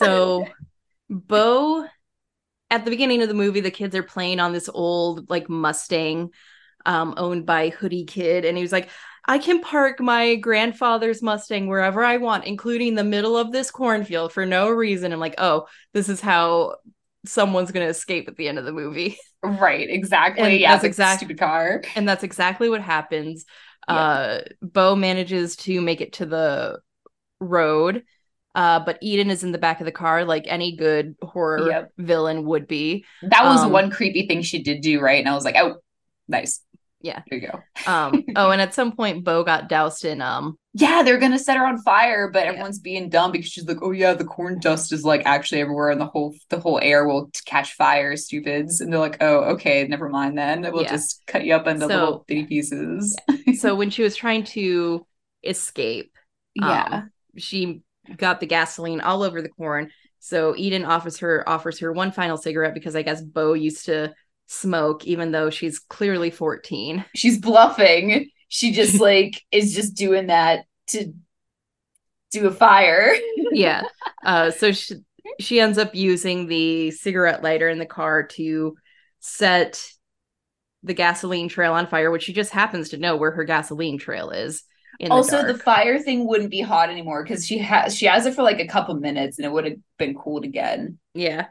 so Bo at the beginning of the movie, the kids are playing on this old like Mustang um owned by Hoodie Kid, and he was like, I can park my grandfather's Mustang wherever I want, including the middle of this cornfield for no reason. I'm like, oh, this is how someone's gonna escape at the end of the movie. right, exactly. And yeah, that's the exact- stupid car. And that's exactly what happens. Yeah. Uh Bo manages to make it to the road. Uh, but Eden is in the back of the car, like any good horror Yep. villain would be. That was Um, one creepy thing she did do, right? And I was like, oh, nice. Yeah. There you go. Um, oh, and at some point, Bo got doused in um, yeah, they're gonna set her on fire, but Yeah. everyone's being dumb because she's like, "Oh yeah, the corn dust is like actually everywhere, and the whole the whole air will t- catch fire, stupids." And they're like, "Oh, okay, never mind then. We'll Yeah. just cut you up into So- little bitty pieces." so when she was trying to escape, yeah, um, she got the gasoline all over the corn. So Eden offers her offers her one final cigarette because I guess Bo used to smoke, even though she's clearly 14. she's bluffing. She just like is just doing that to do a fire. yeah. Uh, so she she ends up using the cigarette lighter in the car to set the gasoline trail on fire, which she just happens to know where her gasoline trail is. In also, the, the, fire thing wouldn't be hot anymore because she has she has it for like a couple minutes, and it would have been cooled again. yeah.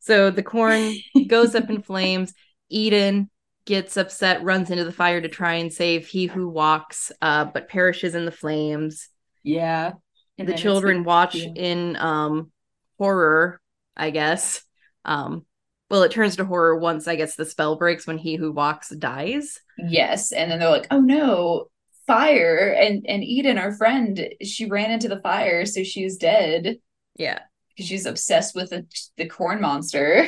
So the corn goes up in flames. Eden gets upset, runs into the fire to try and save he who walks, uh, but perishes in the flames. Yeah. And the children watch yeah. in um horror, I guess. Um well, it turns to horror once I guess the spell breaks when he who walks dies. Yes. And then they're like, oh no, fire. And and Eden, our friend, she ran into the fire, so she's dead. Yeah. Because she's obsessed with the, the corn monster.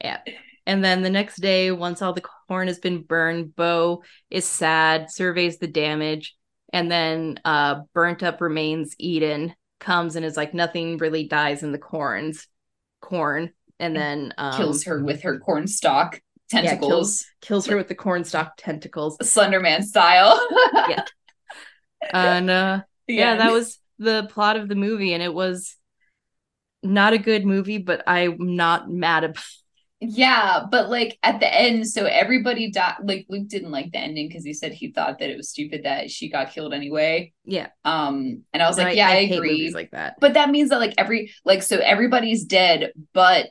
Yeah. And then the next day, once all the corn has been burned, Bo is sad, surveys the damage, and then uh burnt up remains Eden comes and is like nothing really dies in the corns corn and then um, kills her with her corn stalk tentacles yeah, kills, kills, her with the corn stalk tentacles slenderman style yeah and uh yeah that was the plot of the movie and it was not a good movie but i'm not mad about yeah, but like at the end, so everybody died. Like Luke didn't like the ending because he said he thought that it was stupid that she got killed anyway. Yeah. Um, and I was like, I, yeah, I, I agree. like that. But that means that like every like so everybody's dead, but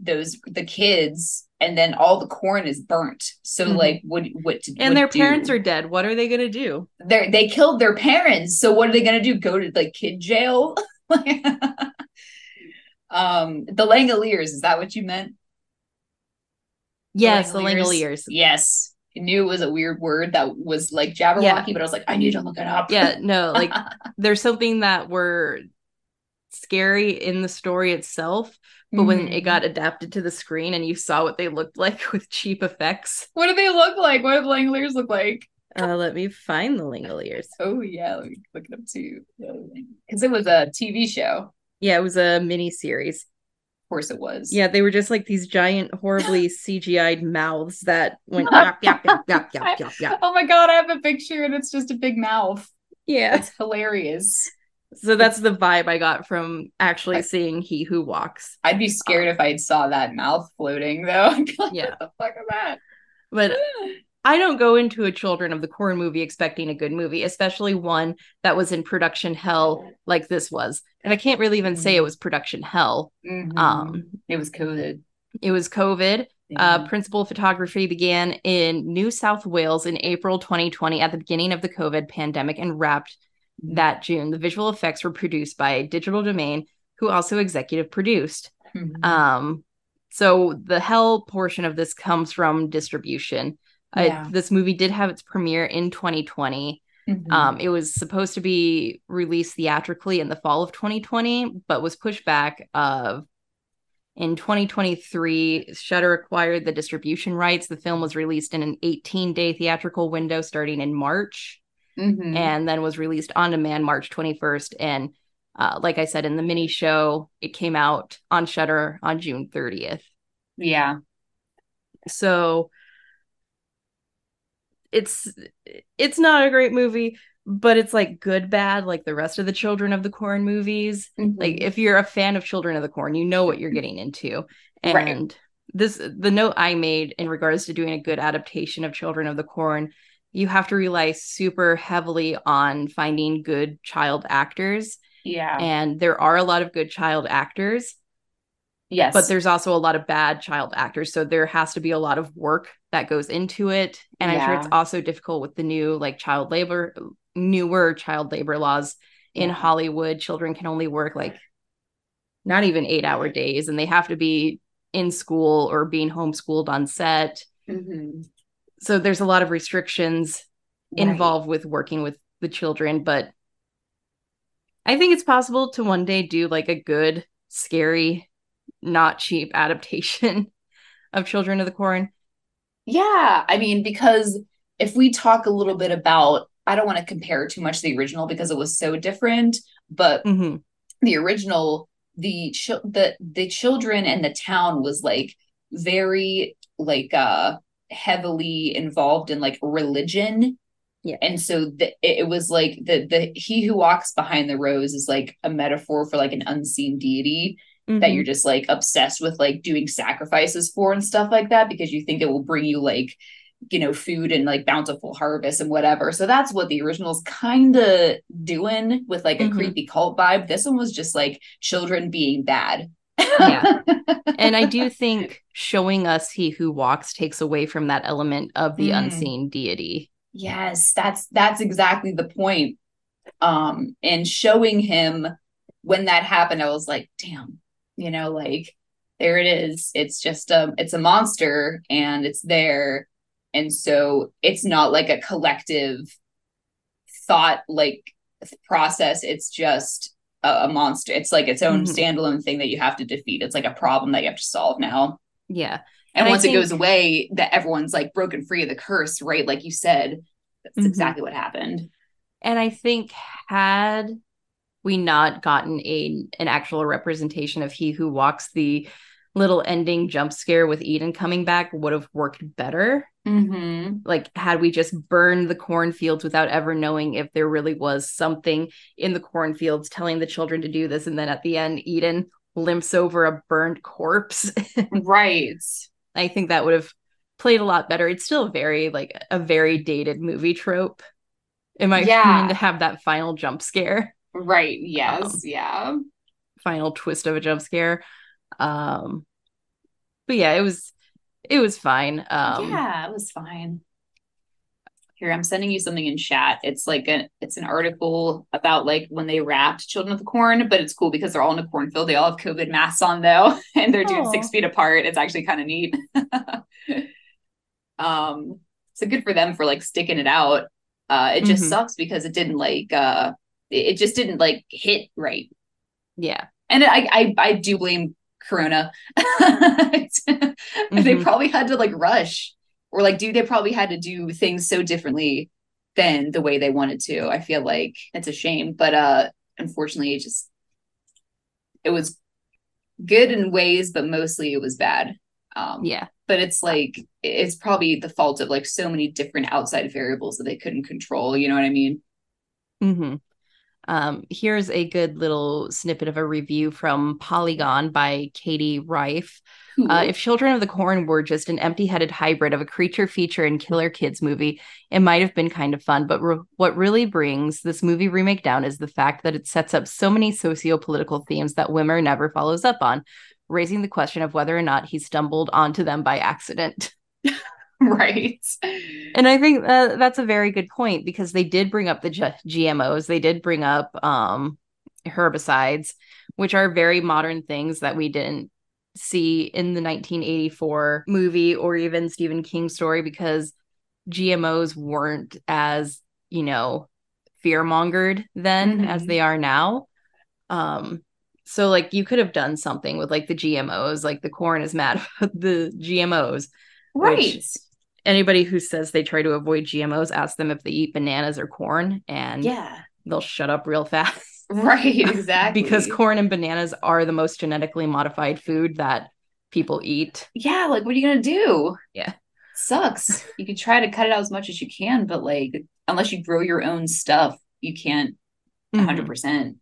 those the kids, and then all the corn is burnt. So mm-hmm. like, what what to, do? and their do? parents are dead. What are they gonna do? They they killed their parents. So what are they gonna do? Go to like kid jail? um, the Langoliers. Is that what you meant? Yes, the Langoliers. Yes. I knew it was a weird word that was like Jabberwocky, yeah. but I was like, I need to look it up. Yeah, no, like there's something that were scary in the story itself, but mm-hmm. when it mm-hmm. got adapted to the screen and you saw what they looked like with cheap effects. What do they look like? What do the Langoliers look like? Uh, let me find the Langoliers. Oh yeah, let me look it up too. Because it was a TV show. Yeah, it was a mini series Of course it was. Yeah, they were just like these giant, horribly CGI'd mouths that went yap, yap, yap, yap, yap, yap, yap. Oh my god, I have a picture and it's just a big mouth. Yeah. It's hilarious. So that's the vibe I got from actually seeing He Who Walks. I'd be scared if I saw that mouth floating though. like, yeah. What the fuck is that? But I don't go into a Children of the Corn movie expecting a good movie, especially one that was in production hell like this was. And I can't really even say it mm-hmm. was production hell. Mm-hmm. Um, it was COVID. It was COVID. Uh, principal photography began in New South Wales in April 2020 at the beginning of the COVID pandemic and wrapped mm-hmm. That June. The visual effects were produced by Digital Domain, who also executive produced. Mm-hmm. Um, so the hell portion of this comes from distribution. Yeah. this movie did have its premiere in 2020. Mm-hmm. Um, it was supposed to be released theatrically in the fall of 2020, but was pushed back. Of in 2023, Shudder acquired the distribution rights. The film was released in an 18 day theatrical window starting in March, mm-hmm. and then was released on demand March 21st. And uh, like I said in the mini show, it came out on Shudder on June 30th. Yeah. So it's it's not a great movie but it's like good bad like the rest of the children of the corn movies mm-hmm. like if you're a fan of children of the corn you know what you're getting into and right. this the note i made in regards to doing a good adaptation of children of the corn you have to rely super heavily on finding good child actors yeah and there are a lot of good child actors Yes. But there's also a lot of bad child actors. So there has to be a lot of work that goes into it. And yeah. I'm sure it's also difficult with the new like child labor, newer child labor laws in yeah. Hollywood. Children can only work like not even eight hour days and they have to be in school or being homeschooled on set. Mm-hmm. So there's a lot of restrictions right. involved with working with the children. But I think it's possible to one day do like a good, scary not cheap adaptation of Children of the Corn. Yeah, I mean, because if we talk a little bit about, I don't want to compare too much the original because it was so different, but mm-hmm. the original, the ch- the the children and the town was like very like uh heavily involved in like religion yeah. And so the, it was like the the he who walks behind the rows is like a metaphor for like an unseen deity mm-hmm. that you're just like obsessed with like doing sacrifices for and stuff like that because you think it will bring you like you know food and like bountiful harvest and whatever so that's what the original's kind of doing with like a mm-hmm. creepy cult vibe this one was just like children being bad Yeah. and I do think showing us he who walks takes away from that element of the Mm. unseen deity. Yes, that's that's exactly the point. Um, and showing him when that happened, I was like, damn, you know, like there it is. It's just a it's a monster and it's there. And so it's not like a collective thought like process. It's just a, a monster. It's like its own Mhm. standalone thing that you have to defeat. It's like a problem that you have to solve now. Yeah. And, And once it goes away, that everyone's like broken free of the curse, right? Like you said, that's Mhm. exactly what happened. And I think had we not gotten a an actual representation of he who walks the little ending jump scare with Eden coming back would have worked better. Mm-hmm. Like had we just burned the cornfields without ever knowing if there really was something in the cornfields telling the children to do this and then at the end Eden limps over a burned corpse. Right. I think that would have played a lot better. It's still very like a very dated movie trope, Am I Yeah. to have that final jump scare, Right. Yes. Um, yeah. final twist of a jump scare. Um, but yeah, it was it was fine. Um, yeah, it was fine. Here, I'm sending you something in chat. It's like a it's an article about like when they wrapped Children of the Corn, but it's cool because they're all in a cornfield. They all have COVID masks on though, and they're doing six feet apart. It's actually kind of neat. um, so good for them for like sticking it out. Uh, it just Mhm. sucks because it didn't like uh, it it just didn't like hit right. yeah, and I I, I do blame Corona. They Mhm. probably had to like rush, or like do they probably had to do things so differently than the way they wanted to. I feel like it's a shame, but uh, unfortunately, it just it was good in ways, but mostly it was bad. Um, yeah, but it's like it's probably the fault of like so many different outside variables that they couldn't control. You know what I mean? hmm Um, here's a good little snippet of a review from Polygon by Katie Rife. Uh, if Children of the Corn were just an empty headed hybrid of a creature feature and killer kids movie, it might have been kind of fun. But re- what really brings this movie remake down is the fact that it sets up so many socio political themes that Wimmer never follows up on, raising the question of whether or not he stumbled onto them by accident. right. And I think uh, that's a very good point because they did bring up the G- GMOs, they did bring up um, herbicides, which are very modern things that we didn't see in the 1984 movie or even Stephen King story because GMOs weren't as, you know, fear mongered then as Mhm. they are now. Um, so like you could have done something with like the GMOs, like the corn is mad about the GMOs. Right. Anybody who says they try to avoid GMOs, ask them if they eat bananas or corn, and yeah. they'll shut up real fast. Right. Exactly. because corn and bananas are the most genetically modified food that people eat. yeah, like what are you gonna do? Yeah. Sucks. You can try to cut it out as much as you can, but like unless you grow your own stuff, you can't Mhm. hundred percent.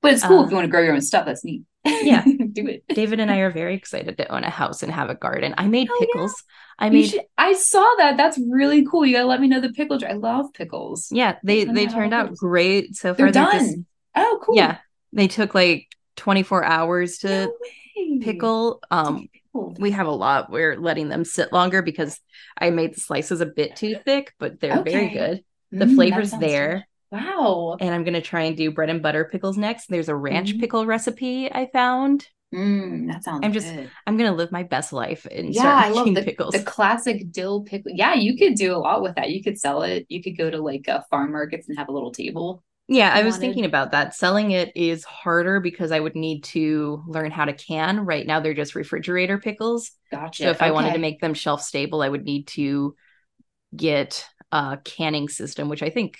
But it's cool if you want to grow your own stuff. That's neat. Yeah. Do it. David and I are very excited to own a house and have a garden. I made Oh, yeah. pickles. I You made should- I saw that. That's really cool. You gotta let me know the pickle jar. I love pickles. yeah, they they turned out goes. great so They're far. They're done. just- oh, cool. yeah, they took like 24 hours to No pickle. Um, we have a lot. We're letting them sit longer because I made the slices a bit too thick, but they're very good. The Mm, flavor's there. good. Wow. And I'm gonna try and do bread and butter pickles next. There's a ranch Mhm. pickle recipe I found. Mm, that sounds I'm just- good. I'm gonna live my best life and Yeah, start I love the, pickles. the classic dill pickle. Yeah, you could do a lot with that. You could sell it. You could go to like a farm markets and have a little table. Yeah, I you was thinking about that. Selling it is harder because I would need to learn how to can. Right now, they're just refrigerator pickles. Gotcha. So if I wanted to make them shelf stable, I would need to get a canning system, which I think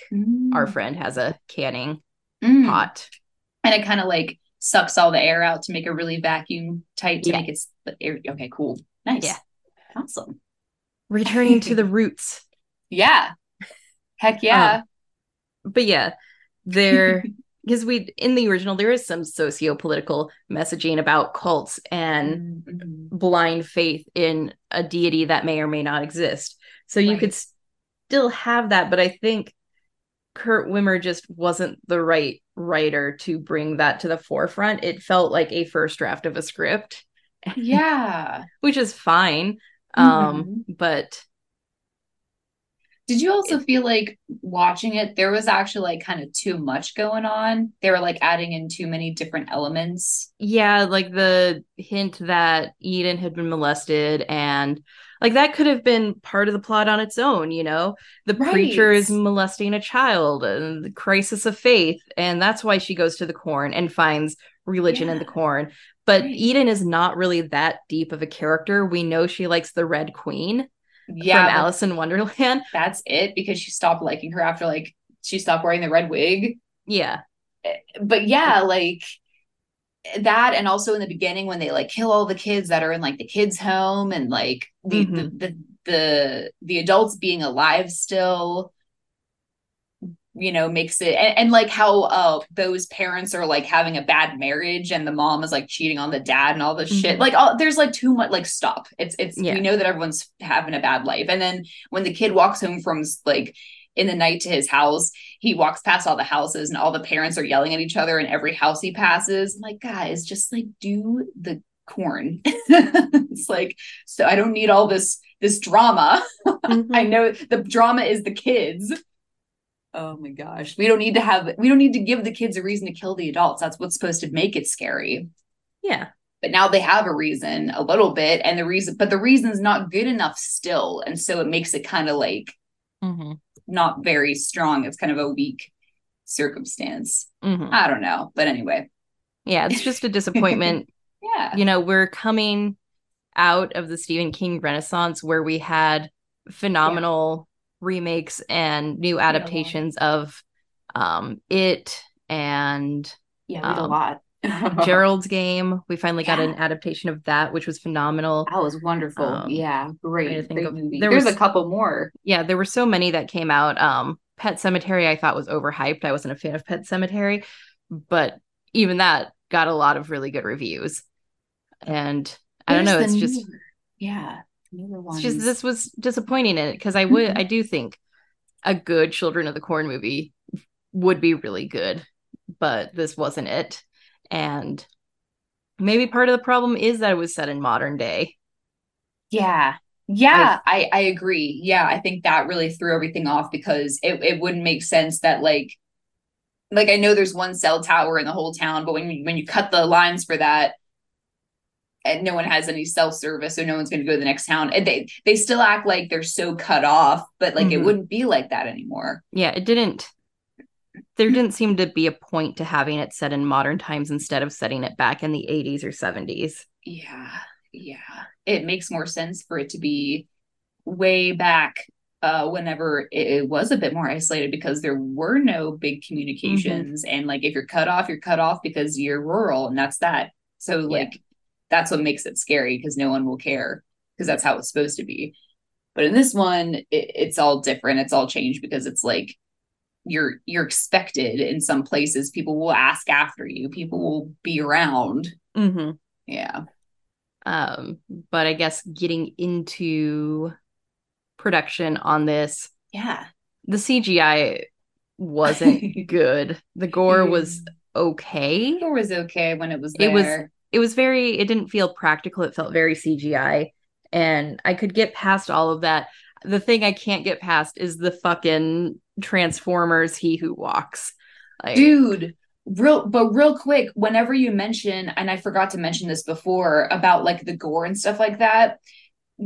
our Mm, friend has a canning mm. pot. and it kind of like sucks all the air out to make it really vacuum tight to Yeah. make it air. Okay, cool, nice, Yeah. awesome. Returning to the roots. Yeah, heck yeah. But yeah, there because we in the original there is some socio-political messaging about cults and Mhm. blind faith in a deity that may or may not exist. So you Right. could still have that, but I think Kurt Wimmer just wasn't the right writer to bring that to the forefront. It felt like a first draft of a script. Yeah. which is fine. Um, but Did you also feel like watching it, there was actually like kind of too much going on? They were like adding in too many different elements. yeah, like the hint that Eden had been molested and like that could have been part of the plot on its own, you know. The Right. preacher is molesting a child and the crisis of faith, and that's why she goes to the corn and finds religion in the corn. But Right. Eden is not really that deep of a character. We know she likes the Red Queen Yeah, from Alice in Wonderland. that's it because she stopped liking her after like she stopped wearing the red wig. Yeah. But yeah, like that and also in the beginning when they like kill all the kids that are in like the kids home and like the Mhm. the, the the the adults being alive still you know makes it and, and like how uh those parents are like having a bad marriage and the mom is like cheating on the dad and all this shit Mhm. like all there's like too much like stop it's it's Yeah. we know that everyone's having a bad life and then when the kid walks home from like in the night to his house he walks past all the houses and all the parents are yelling at each other in every house he passes I'm like guys just like do the corn it's like so i don't need all this this drama Mm-hmm. I know the drama is the kids. Oh my gosh. We don't need to have we don't need to give the kids a reason to kill the adults. That's what's supposed to make it scary. Yeah. But now they have a reason a little bit and the reason but the reason's not good enough still and so it makes it kind of like hmm not very strong. It's kind of a weak circumstance. hmm I don't know. But anyway. Yeah, it's just a disappointment. Yeah. you know, we're coming out of the Stephen King renaissance where we had phenomenal remakes and new adaptations of um It and Yeah, did a um, lot. Gerald's Game. We finally got an adaptation of that, which was phenomenal. That was wonderful. Um, yeah, great. Great of- movie. there There's was- a couple more. Yeah, there were so many that came out. Um Pet Sematary I thought was overhyped. I wasn't a fan of Pet Sematary, but even that got a lot of really good reviews. And I don't know, it's just yeah, newer ones. just this was disappointing in it because I would Mhm. I do think a good Children of the Corn movie would be really good, but this wasn't it. And maybe part of the problem is that it was set in modern day. Yeah. Yeah, I, I agree. Yeah, I think that really threw everything off because it, it wouldn't make sense that like like I know there's one cell tower in the whole town, but when you when you cut the lines for that and no one has any self service, so no one's gonna go to the next town. And they they still act like they're so cut off, but like it Mhm. wouldn't be like that anymore. Yeah, it didn't there didn't seem to be a point to having it set in modern times instead of setting it back in the 80s or 70s. Yeah, yeah. It makes more sense for it to be way back uh whenever it, it was a bit more isolated because there were no big communications and like if you're cut off, you're cut off because you're rural and that's that. So like that's what makes it scary because no one will care because that's how it's supposed to be. But in this one, it, it's all different. It's all changed because it's like you're you're expected in some places. People will ask after you. People will be around. Mm-hmm. Yeah. Um, but I guess getting into production on this, Yeah. the CGI wasn't good. The gore was okay. Gore was okay when it was It was- there. It was very it didn't feel practical. It felt very CGI. And I could get past all of that. The thing I can't get past is the fucking Transformers He Who Walks. Like, dude real but real quick whenever you mention and i forgot to mention this before about like the gore and stuff like that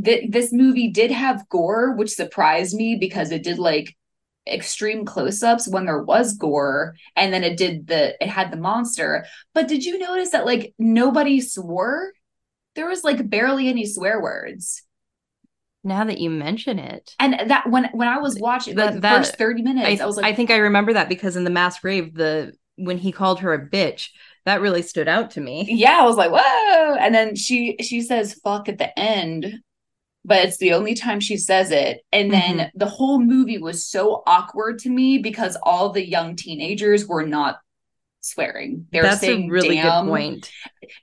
th- this movie did have gore which surprised me because it did like extreme close-ups when there was gore and then it did the it had the monster but did you notice that like nobody swore there was like barely any swear words now that you mention it. and that when when i was watching like That- the that- first 30 minutes I, i, was like I think I remember that because in the mass grave, the when he called her a bitch, that really stood out to me. yeah, I was like, whoa. And then she she says fuck at the end, but it's the only time she says it. And then Mm-hmm. the whole movie was so awkward to me because all the young teenagers were not swearing. They were That's a saying really damn. good point.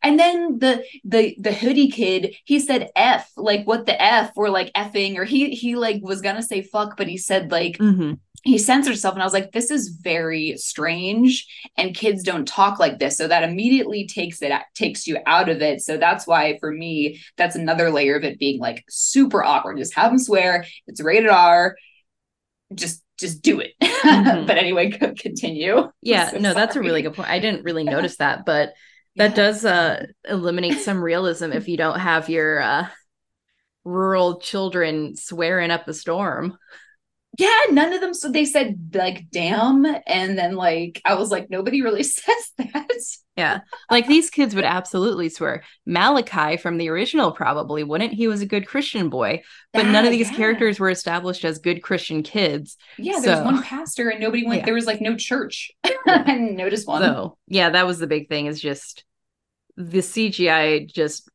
And then the the the hoodie kid, he said F, like what the F or like effing, or he he like was gonna say fuck, but he said like hmm he censored himself and i was like this is very strange and kids don't talk like this. So that immediately takes it takes you out of it. So that's why for me that's another layer of it being like super awkward. Just have them swear it's rated r just just do it. Mm-hmm. but anyway continue. Yeah so no sorry. that's a really good point. I didn't really notice that but that yeah. does uh eliminate some realism if you don't have your uh rural children swearing up a storm yeah, none of them. So they said like damn. And then like I was like, nobody really says that. Yeah. Like these kids would absolutely swear. Malachi from the original probably wouldn't. He was a good Christian boy. But that, none of these yeah. characters were established as good Christian kids. Yeah, there's so, one pastor and nobody went, yeah. there was like no church. I didn't notice one. So yeah, that was the big thing, is just the CGI just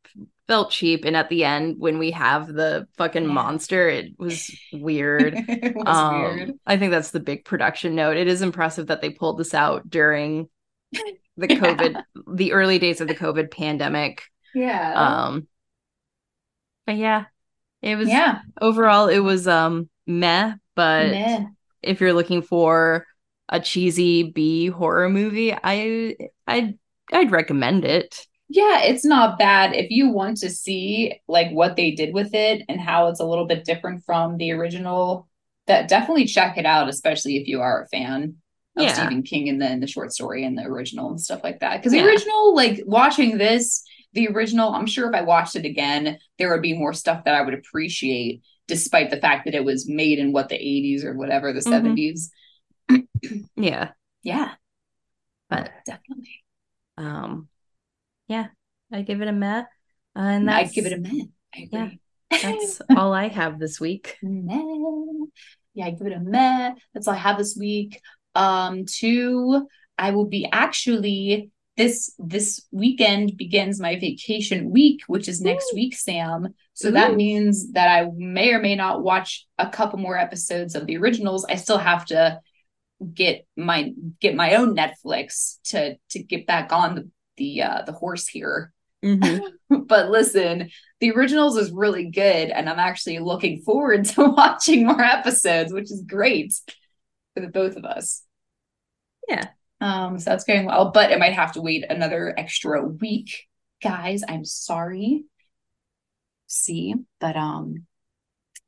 felt cheap. And at the end when we have the fucking yeah. monster it was weird. It was um, weird. I think that's the big production note. It is impressive that they pulled this out during the covid yeah. the early days of the covid pandemic. Yeah. Um but yeah it was yeah. overall it was um meh but meh. if you're looking for a cheesy b horror movie i i I'd recommend it yeah it's not bad if you want to see like what they did with it and how it's a little bit different from the original that definitely check it out especially if you are a fan of yeah. stephen king and then the short story and the original and stuff like that because the yeah. original like watching this the original i'm sure if i watched it again there would be more stuff that i would appreciate despite the fact that it was made in what the 80s or whatever the mm-hmm. 70s yeah yeah but definitely um yeah, I give it a meh. Uh, and I give it a meh. I agree. Yeah, that's all I have this week. Meh. Yeah, I give it a meh. That's all I have this week. Um, two, I will be actually this this weekend begins my vacation week, which is next Ooh. week, Sam. So Ooh. that means that I may or may not watch a couple more episodes of the originals. I still have to get my get my own Netflix to to get back on the the uh, the horse here. Mm-hmm. but listen, the originals is really good, and I'm actually looking forward to watching more episodes, which is great for the both of us. Yeah. Um, so that's going well, but it might have to wait another extra week, guys. I'm sorry. See, but um,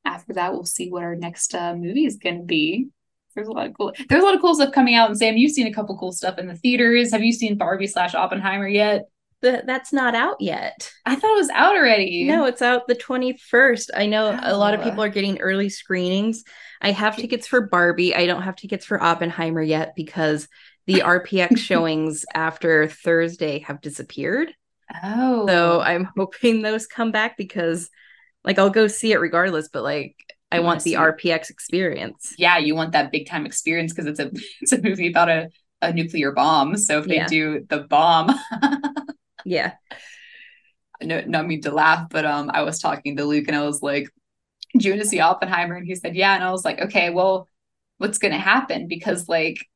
after that, we'll see what our next uh, movie is going to be. There's a lot of cool. There's a lot of cool stuff coming out. And Sam, you've seen a couple cool stuff in the theaters. Have you seen Barbie slash Oppenheimer yet? The, that's not out yet. I thought it was out already. No, it's out the 21st. I know oh. a lot of oh. people are getting early screenings. I have tickets for Barbie. I don't have tickets for Oppenheimer yet because the RPX showings after Thursday have disappeared. Oh. So I'm hoping those come back because like I'll go see it regardless, but like I want the RPX experience. Yeah, you want that big time experience because it's a it's a movie about a, a nuclear bomb. So if they yeah. do the bomb, yeah. No, not mean to laugh, but um, I was talking to Luke and I was like, "Do you want to see Oppenheimer?" And he said, "Yeah." And I was like, "Okay, well, what's going to happen?" Because like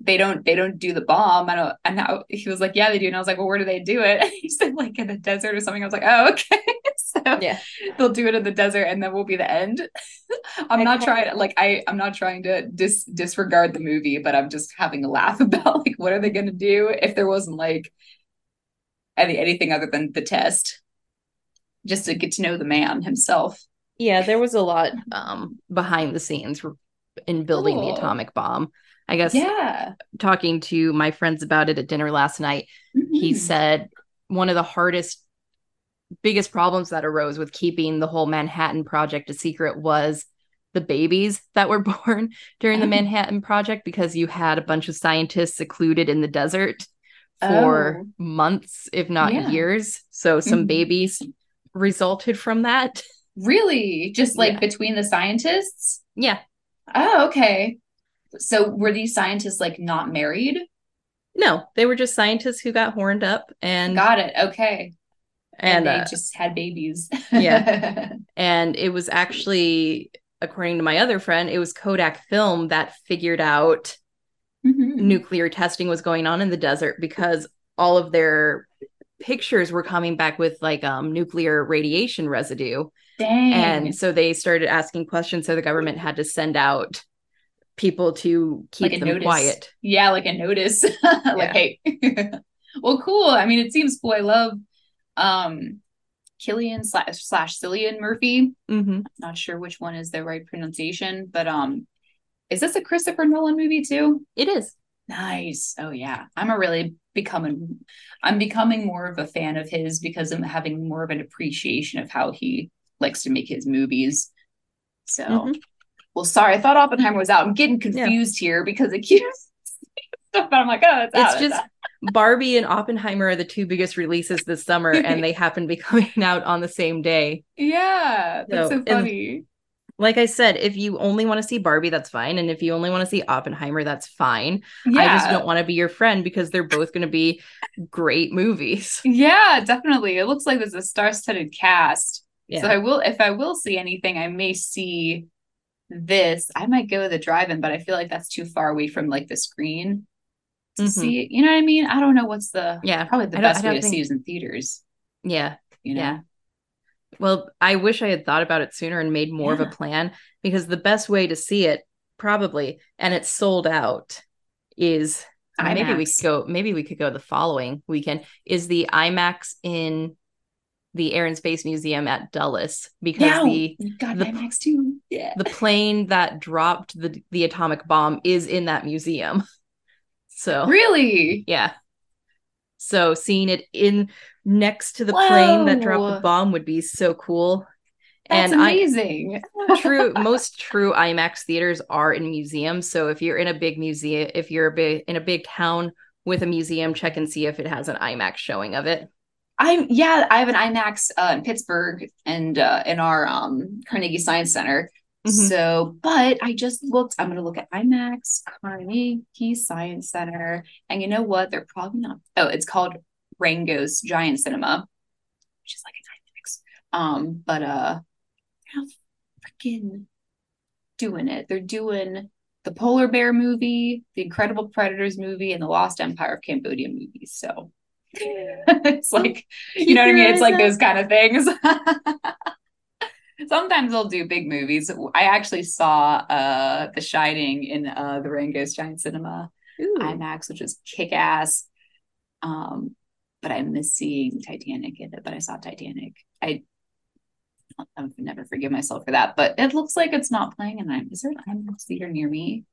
they don't they don't do the bomb. I don't and now he was like, Yeah, they do. And I was like, Well, where do they do it? And he said like in the desert or something. I was like, Oh, okay. so yeah, they'll do it in the desert and then we'll be the end. I'm not trying like I I'm not trying to dis disregard the movie, but I'm just having a laugh about like what are they gonna do if there wasn't like any anything other than the test. Just to get to know the man himself. Yeah, there was a lot um behind the scenes in building cool. the atomic bomb. I guess yeah. talking to my friends about it at dinner last night, mm-hmm. he said one of the hardest biggest problems that arose with keeping the whole Manhattan project a secret was the babies that were born during the oh. Manhattan project because you had a bunch of scientists secluded in the desert for oh. months if not yeah. years so some mm-hmm. babies resulted from that really just like yeah. between the scientists yeah oh okay so were these scientists like not married? No, they were just scientists who got horned up and got it. Okay. And, and they uh, just had babies. yeah. And it was actually, according to my other friend, it was Kodak Film that figured out mm-hmm. nuclear testing was going on in the desert because all of their pictures were coming back with like um nuclear radiation residue. Dang. And so they started asking questions. So the government had to send out people to keep Like them notice. quiet. Yeah, like a notice. like, hey. well, cool. I mean, it seems cool. I love um Killian slash slash Cillian Murphy. hmm Not sure which one is the right pronunciation, but um, is this a Christopher Nolan movie too? It is. Nice. Oh yeah. I'm a really becoming I'm becoming more of a fan of his because I'm having more of an appreciation of how he likes to make his movies. So Mhm. Well sorry, I thought Oppenheimer was out. I'm getting confused here because it keeps stuff, but I'm like, oh, it's, out, just. Barbie and Oppenheimer are the two biggest releases this summer, and they happen to be coming out on the same day. yeah, that's So, so funny. Like I said, if you only want to see Barbie, that's fine. And if you only want to see Oppenheimer, that's fine. Yeah. I just don't want to be your friend because they're both going to be great movies. yeah, definitely. It looks like there's a star-studded cast. Yeah. So I will, if I will see anything, I may see this. I might go to the drive-in, but I feel like that's too far away from like the screen to Mhm. see it. You know what I mean? I don't know what's the Yeah. probably the best way to see think- in theaters. yeah. You know? Yeah. Well, I wish I had thought about it sooner and made more of a plan because the best way to see it, probably, and it's sold out, is maybe we could go. Maybe we could go the following weekend. Is the IMAX in the Air and Space Museum at Dulles because the the- IMAX too. Yeah. the plane that dropped the the atomic bomb is in that museum. So Really? yeah. So seeing it in next to the plane that dropped the bomb would be so cool. That's and I amazing. true most true IMAX theaters are in museums. So if you're in a big museum, if you're a big in a big town with a museum, check and see if it has an IMAX showing of it. I'm yeah, I have an IMAX uh, in Pittsburgh and uh, in our um, Carnegie Science Center. Mhm. So, but I just looked. I'm gonna look at IMAX Carnegie Science Center, and you know what? They're probably not. Oh, it's called Rango's Giant Cinema, which is like an IMAX. Um, but uh, they're not freaking doing it. They're doing the Polar Bear movie, the Incredible Predators movie, and the Lost Empire of Cambodia movies. So. it's like you know what I mean? It's like those kind of things. Sometimes they'll do big movies. I actually saw uh The Shining in uh the Rango's Giant Cinema Ooh. IMAX, which was kick ass. Um, but I miss seeing Titanic in it, but I saw Titanic. I I would never forgive myself for that, but it looks like it's not playing in I'm is there an IMAX theater near me?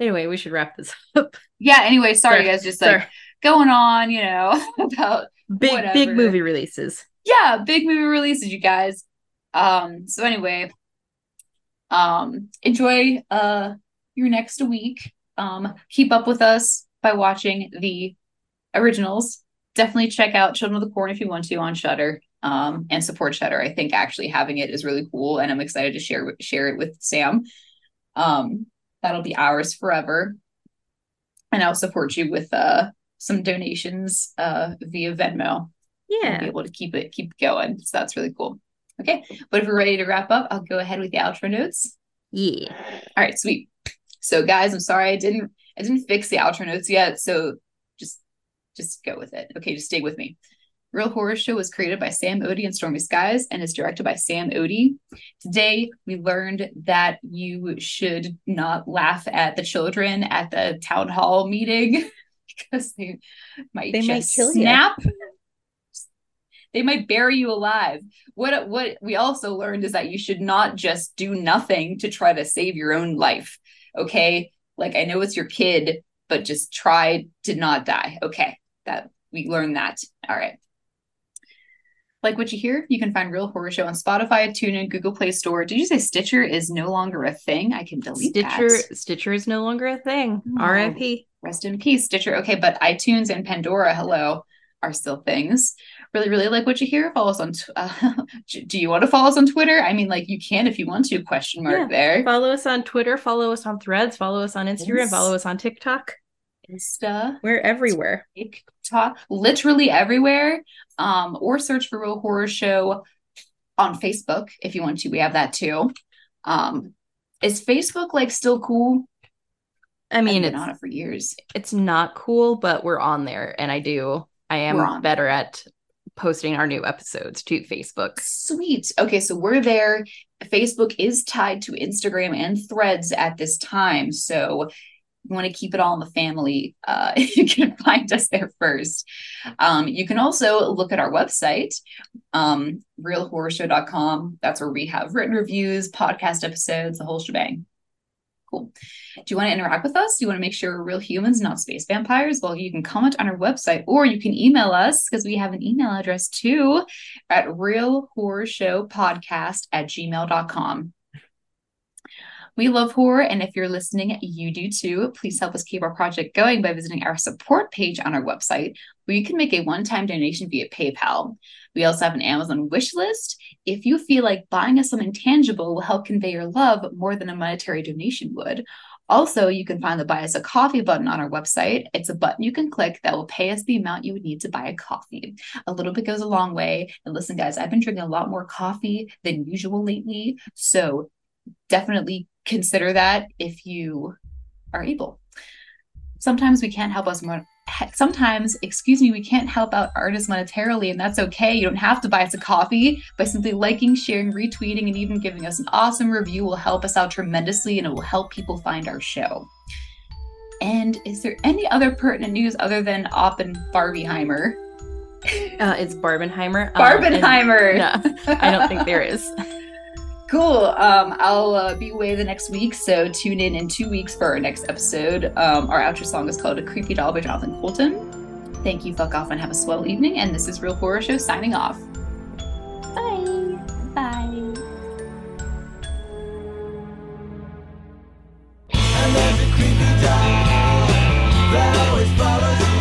Anyway, we should wrap this up. Yeah, anyway, sorry Sorry, guys, just like going on, you know, about big whatever. big movie releases. yeah, big movie releases, you guys. Um, so anyway, um, enjoy uh your next week. Um, keep up with us by watching the originals. Definitely check out Children of the Corn if you want to on Shudder. Um, and support Shudder. I think actually having it is really cool, and I'm excited to share share it with Sam. Um, that'll be ours forever. And I'll support you with uh some donations uh via Venmo we'll be able to keep it keep going. So that's really cool. Okay, but if we're ready to wrap up, I'll go ahead with the outro notes. Yeah. All right, sweet. So guys, I'm sorry I didn't I didn't fix the outro notes yet, so just just go with it. Okay, just stay with me. Real Horror Show was created by Sam Oty and Stormy Skies and is directed by Sam Oty. Today, we learned that you should not laugh at the children at the town hall meeting because they might They just might kill snap. They might bury you alive. What what we also learned is that you should not just do nothing to try to save your own life. Okay? Like I know it's your kid, but just try to not die. Okay. That we learned that. All right. Like what you hear, you can find Real Horror Show on Spotify, TuneIn, Google Play Store. Did you say Stitcher is no longer a thing? I can delete Stitcher that. Stitcher is no longer a thing. Oh. R.I.P. Rest in peace, Stitcher. Okay, but iTunes and Pandora, hello, are still things. Really, really like what you hear. Follow us on. T- uh, do you want to follow us on Twitter? I mean, like you can if you want to. Question mark Yeah. there. Follow us on Twitter, follow us on Threads, follow us on Instagram, Yes. follow us on TikTok. Insta, We're everywhere. TikTok, literally everywhere. Um, or search for Real Horror Show on Facebook if you want to. We have that too. Um, is Facebook like still cool? I mean, I've been it's on it for years. it's not cool, but we're on there, and I do. I am better at posting our new episodes to Facebook. Sweet. Okay, so we're there. Facebook is tied to Instagram and threads at this time. So you want to keep it all in the family, uh, you can find us there first. Um, you can also look at our website, um, realhorrorshow.com. That's where we have written reviews, podcast episodes, the whole shebang. Cool. Do you want to interact with us? Do you want to make sure we're real humans, not space vampires? Well, you can comment on our website or you can email us because we have an email address too at realhorrorshowpodcast at gmail.com. We love horror, and if you're listening, you do too. Please help us keep our project going by visiting our support page on our website, where you can make a one time donation via PayPal. We also have an Amazon wish list. If you feel like buying us something tangible will help convey your love more than a monetary donation would, also, you can find the Buy Us a Coffee button on our website. It's a button you can click that will pay us the amount you would need to buy a coffee. A little bit goes a long way. And listen, guys, I've been drinking a lot more coffee than usual lately. So definitely consider that if you are able. Sometimes we can't help us. Sometimes, excuse me, we can't help out artists monetarily, and that's okay. You don't have to buy us a coffee. By simply liking, sharing, retweeting, and even giving us an awesome review will help us out tremendously and it will help people find our show. And is there any other pertinent news other than Opp and Barbieheimer? Uh, it's Barbenheimer. Barbenheimer. Um, no, I don't think there is. Cool. Um, I'll uh, be away the next week, so tune in in two weeks for our next episode. Um, our outro song is called A Creepy Doll by Jonathan Coulton. Thank you, fuck off, and have a swell evening. And this is Real Horror Show signing off. Bye. Bye. Creepy doll that always follows